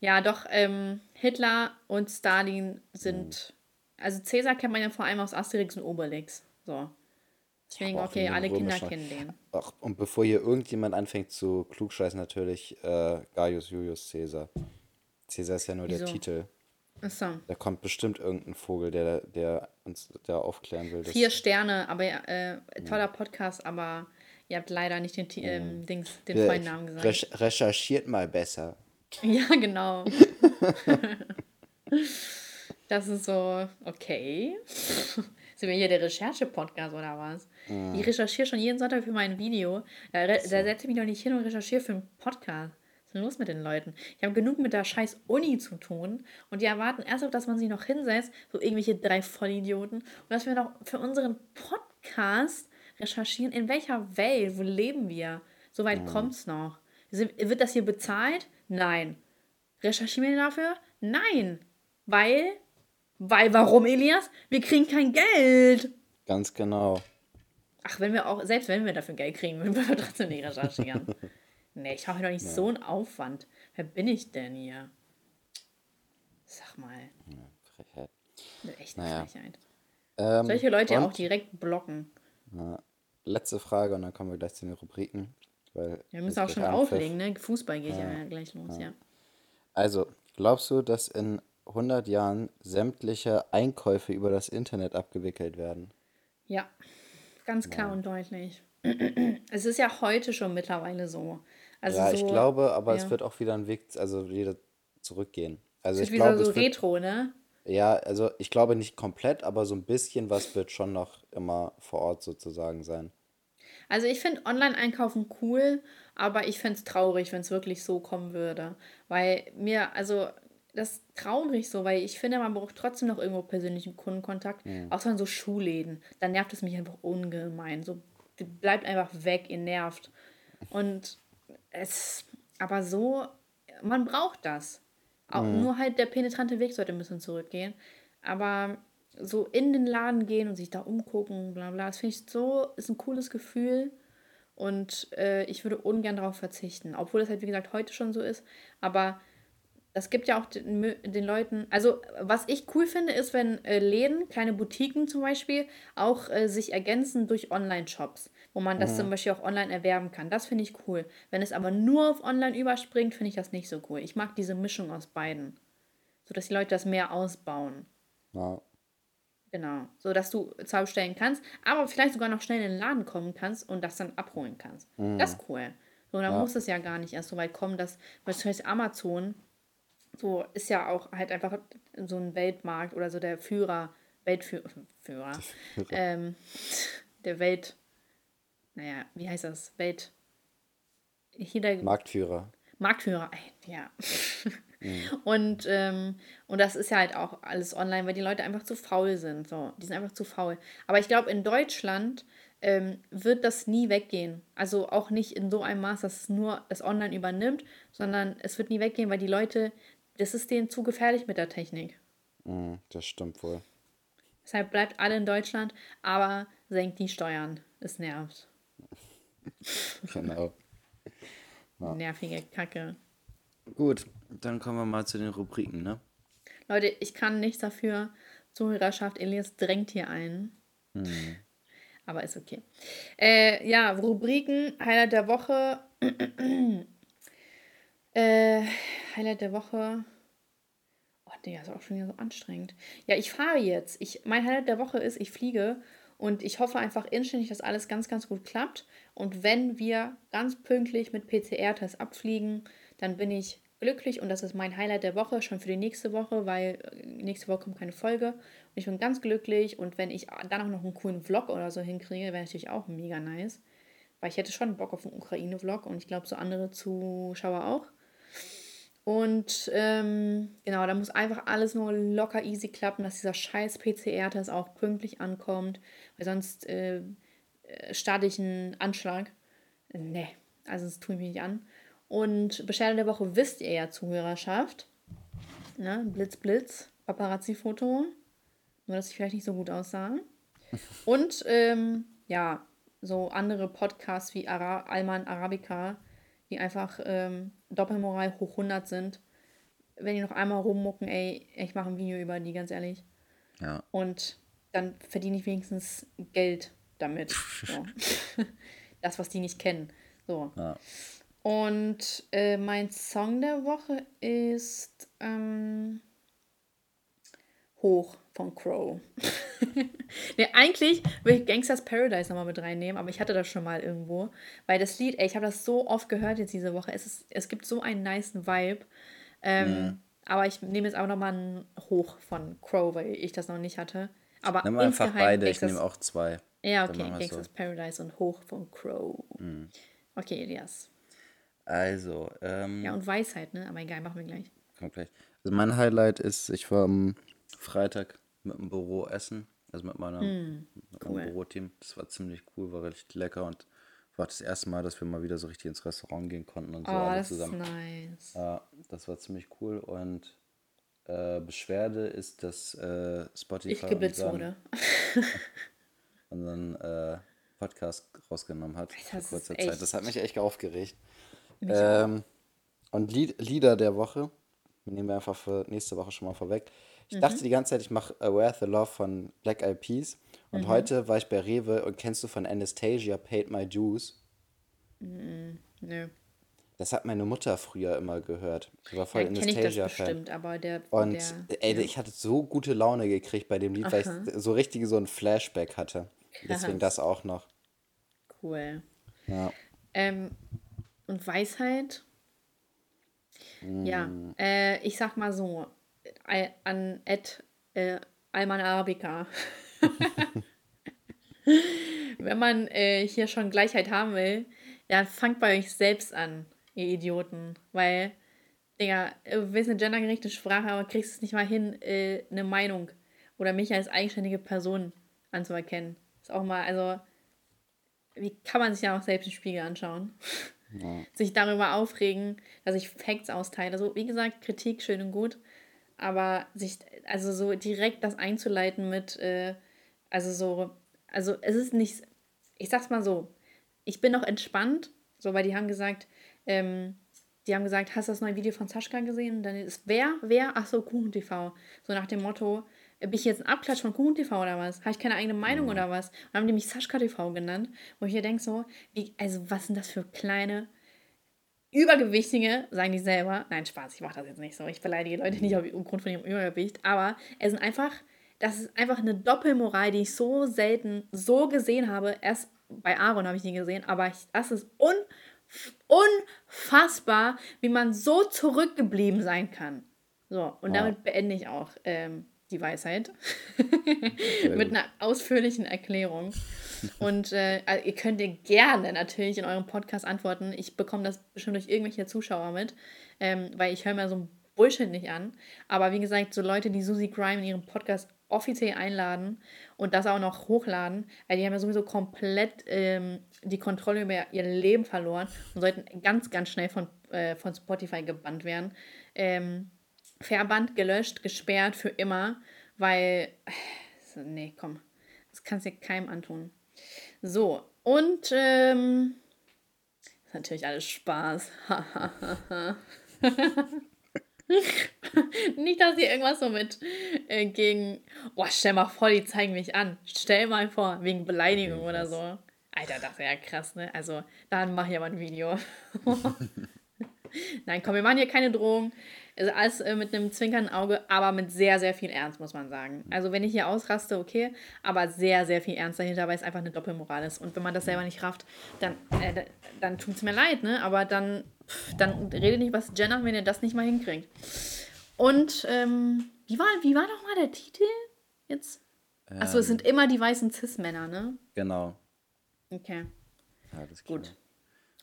ja, doch, ähm, Hitler und Stalin sind. Also Cäsar kennt man ja vor allem aus Asterix und Obelix. So. Deswegen, okay, alle Kinder kennen den. Ach, und bevor hier irgendjemand anfängt zu klugscheißen, natürlich äh, Gaius Julius Caesar. Caesar ist ja nur der Wieso? Titel. Achso. Da kommt bestimmt irgendein Vogel, der, der uns da aufklären will. Vier Sterne, aber äh, toller Podcast, aber ihr habt leider nicht den, Ti- ähm, Dings, den vollen Namen gesagt. rech- recherchiert mal besser. Ja, genau. das ist so, okay. Sind wir hier der Recherche-Podcast oder was? Ich recherchiere schon jeden Sonntag für mein Video. Da, da setze ich mich doch nicht hin und recherchiere für einen Podcast. denn los mit den Leuten? Ich habe genug mit der scheiß Uni zu tun und die erwarten erst dass man sich noch hinsetzt, so irgendwelche drei Vollidioten, und dass wir noch für unseren Podcast recherchieren, in welcher Welt, wo leben wir? Soweit mhm. kommt's noch. Wird das hier bezahlt? Nein. Recherchieren wir dafür? Nein. Weil, weil warum, Elias? Wir kriegen kein Geld. Ganz genau. Ach, wenn wir auch, selbst wenn wir dafür Geld kriegen, würden wir trotzdem nicht recherchieren. nee, ich habe doch nicht ja. so einen Aufwand. Wer bin ich denn hier? Sag mal. Ja, Frechheit. Echt eine naja. Frechheit. Ähm, Solche Leute auch direkt blocken. Na, letzte Frage und dann kommen wir gleich zu den Rubriken. Weil wir müssen auch schon auflegen, ne? Fußball geht ja, ja gleich los, ja. ja. Also, glaubst du, dass in 100 Jahren sämtliche Einkäufe über das Internet abgewickelt werden? Ja, ganz klar ja. und deutlich. es ist ja heute schon mittlerweile so. Also ja, so, ich glaube, aber ja. es wird auch wieder ein Weg, also wieder zurückgehen. Also es ich glaube, so es wird, Retro, ne? Ja, also ich glaube nicht komplett, aber so ein bisschen was wird schon noch immer vor Ort sozusagen sein. Also ich finde Online-Einkaufen cool, aber ich fände es traurig, wenn es wirklich so kommen würde. Weil mir, also das traurig so, weil ich finde, man braucht trotzdem noch irgendwo persönlichen Kundenkontakt, mhm. außer in so Schuhläden. Dann nervt es mich einfach ungemein. So bleibt einfach weg, ihr nervt. Und es, aber so, man braucht das. Auch mhm. nur halt der penetrante Weg sollte ein bisschen zurückgehen. Aber so in den Laden gehen und sich da umgucken, bla bla, das finde ich so, ist ein cooles Gefühl. Und äh, ich würde ungern darauf verzichten. Obwohl das halt, wie gesagt, heute schon so ist. Aber das gibt ja auch den, den, Leuten, also was ich cool finde, ist, wenn äh, Läden, kleine Boutiquen zum Beispiel, auch äh, sich ergänzen durch Online-Shops, wo man das mhm. zum Beispiel auch online erwerben kann. Das finde ich cool. Wenn es aber nur auf Online überspringt, finde ich das nicht so cool. Ich mag diese Mischung aus beiden, sodass die Leute das mehr ausbauen. Ja. Genau, so dass du zwar bestellen kannst, aber vielleicht sogar noch schnell in den Laden kommen kannst und das dann abholen kannst. Mhm. Das ist cool. So, dann ja. muss es ja gar nicht erst so weit kommen, dass beispielsweise Amazon so ist ja auch halt einfach so ein Weltmarkt oder so der Führer, Weltführer, Führer, ähm, der Welt, naja, wie heißt das? Welt, hier der Marktführer. Marktführer, ja. Mhm. Und, ähm, und das ist ja halt auch alles online, weil die Leute einfach zu faul sind. So, die sind einfach zu faul. Aber ich glaube, in Deutschland ähm, wird das nie weggehen. Also auch nicht in so einem Maß, dass es nur das Online übernimmt, sondern es wird nie weggehen, weil die Leute, das ist denen zu gefährlich mit der Technik. Mhm, das stimmt wohl. Deshalb bleibt alle in Deutschland, aber senkt die Steuern. Es nervt. genau. Ja. Nervige Kacke. Gut, dann kommen wir mal zu den Rubriken, ne? Leute, ich kann nichts dafür. Zuhörerschaft, Elias drängt hier ein. Hm. Aber ist okay. Äh, ja, Rubriken, Highlight der Woche. äh, Highlight der Woche. Oh, der ist auch schon wieder so anstrengend. Ja, ich fahre jetzt. Ich, mein Highlight der Woche ist, ich fliege und ich hoffe einfach inständig, dass alles ganz, ganz gut klappt. Und wenn wir ganz pünktlich mit PCR-Test abfliegen, dann bin ich glücklich und das ist mein Highlight der Woche, schon für die nächste Woche, weil äh, nächste Woche kommt keine Folge. Und ich bin ganz glücklich und wenn ich dann auch noch einen coolen Vlog oder so hinkriege, wäre natürlich auch mega nice. Weil ich hätte schon Bock auf einen Ukraine-Vlog und ich glaube, so andere Zuschauer auch. Und ähm, genau, da muss einfach alles nur locker easy klappen, dass dieser scheiß PCR-Test auch pünktlich ankommt, weil sonst äh, äh starte ich einen Anschlag. Nee, also das tue ich mir nicht an. Und Beschwerde der Woche wisst ihr ja, Zuhörerschaft. Ne? Blitz, Blitz, Paparazzi-Foto. Nur, dass ich vielleicht nicht so gut aussah. Und ähm, ja, so andere Podcasts wie Ara Alman Arabica, die einfach ähm, Doppelmoral hoch 100 sind. Wenn die noch einmal rummucken, ey, ich mache ein Video über die, ganz ehrlich. Ja. Und dann verdiene ich wenigstens Geld damit. So. das, was die nicht kennen. So. Ja. Und äh, mein Song der Woche ist ähm, Hoch von Crow. ne, eigentlich will ich Gangsters Paradise nochmal mit reinnehmen, aber ich hatte das schon mal irgendwo. Weil das Lied, ey, ich habe das so oft gehört jetzt diese Woche. Es, ist, es gibt so einen nice Vibe. Ähm, mhm. Aber ich nehme jetzt auch nochmal einen Hoch von Crow, weil ich das noch nicht hatte. Aber Nimm einfach beide, ich nehme auch zwei. Ja, okay, Gangsters so. Paradise und Hoch von Crow. Mhm. Okay, Elias. Also, ähm, Ja, und Weisheit, ne? Aber egal, machen wir gleich. kommt gleich. Also mein Highlight ist, ich war am Freitag mit dem Büro essen, also mit, meiner, mit cool. meinem Büroteam. Das war ziemlich cool, war richtig lecker und war das erste Mal, dass wir mal wieder so richtig ins Restaurant gehen konnten und so Oh, alle das ist zusammen. nice. Ja, das war ziemlich cool und äh, Beschwerde ist, dass äh, Spotify Ich geblitzt unseren, wurde. unseren äh, Podcast rausgenommen hat vor Das ist kurzer Zeit. Das hat mich echt aufgeregt. Mich. Ähm, und Lied, Lieder der Woche, nehmen wir einfach für nächste Woche schon mal vorweg. Ich Mhm. dachte die ganze Zeit, ich mache Where the Love von Black Eyed Peas. Und Mhm. heute war ich bei Rewe und kennst du von Anastasia Paid My Dues? Nö. Das hat meine Mutter früher immer gehört. Die war voll Ja, Anastasia-Fan. aber der. Und der ey, ich hatte so gute Laune gekriegt bei dem Lied, weil ich so richtig so ein Flashback hatte. Deswegen das auch noch. cool. Ja. Ähm, und Weisheit? Ja, Mm. äh, ich sag mal so, äh, an Ed äh, Alman Arabica. Wenn man äh, hier schon Gleichheit haben will, dann fangt bei euch selbst an, ihr Idioten. Weil, Digga, du willst eine gendergerechte Sprache, aber kriegst es nicht mal hin, äh, eine Meinung oder mich als eigenständige Person anzuerkennen. Ist auch mal, also, wie kann man sich ja auch selbst im Spiegel anschauen? sich darüber aufregen, dass ich Facts austeile. So, wie gesagt, Kritik schön und gut, aber sich, also so direkt das einzuleiten mit, äh, also so, also es ist nicht, ich sag's mal so, ich bin noch entspannt, so, weil die haben gesagt, ähm, die haben gesagt, hast du das neue Video von Sascha gesehen? Und dann ist, wer, wer? Ach so, Kuchen TV. So nach dem Motto, bin ich jetzt ein Abklatsch von Kuchen TV oder was? Habe ich keine eigene Meinung oder was? Und dann haben die mich Sascha TV genannt, wo ich hier denke so, wie, also was sind das für kleine, Übergewichtige, sagen die selber. Nein, Spaß, ich mache das jetzt nicht so. Ich beleidige Leute nicht aufgrund von ihrem Übergewicht. Aber es sind einfach, das ist einfach eine Doppelmoral, die ich so selten so gesehen habe. Erst bei Aaron habe ich die gesehen, aber ich, das ist un, unfassbar, wie man so zurückgeblieben sein kann. So, und Ja. damit beende ich auch ähm, die Weisheit. Mit einer ausführlichen Erklärung. Und äh, also ihr könnt ihr gerne natürlich in eurem Podcast antworten. Ich bekomme das bestimmt durch irgendwelche Zuschauer mit, ähm, weil ich höre mir so ein Bullshit nicht an. Aber wie gesagt, so Leute, die Susie Grime in ihrem Podcast offiziell einladen und das auch noch hochladen, weil die haben ja sowieso komplett ähm, die Kontrolle über ihr Leben verloren und sollten ganz, ganz schnell von, äh, von Spotify gebannt werden. Ähm, verbannt, gelöscht, gesperrt für immer, weil. äh, Nee, komm. Das kannst du dir keinem antun. So, und ähm, ist natürlich alles Spaß. Nicht, dass ihr irgendwas so mit äh, gegen. Boah, stell mal vor, die zeigen mich an. Stell mal vor, wegen Beleidigung Okay, oder so. Alter, das wäre ja krass, ne? Also, dann mache ich aber ein Video. Nein, komm, wir machen hier keine Drohung. Also alles äh, mit einem zwinkernden Auge, aber mit sehr, sehr viel Ernst, muss man sagen. Also wenn ich hier ausraste, okay, aber sehr, sehr viel Ernst dahinter, weil es einfach eine Doppelmoral ist. Und wenn man das selber nicht rafft, dann, äh, da- dann tut es mir leid, ne? Aber dann, pff, dann redet nicht was Jenner, wenn ihr das nicht mal hinkriegt. Und ähm, wie, war, wie war doch mal der Titel jetzt? Achso, es sind immer die weißen Cis-Männer, ne? Genau. Okay. Alles Gut.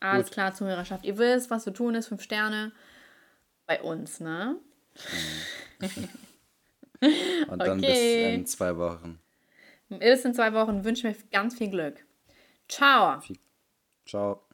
klar. Alles klar, Zuhörerschaft. Ihr wisst, was zu tun ist. Fünf Sterne bei uns, ne? Und dann bis Okay. in zwei Wochen. Bis in zwei Wochen wünschen wir ganz viel Glück. Ciao. Ciao.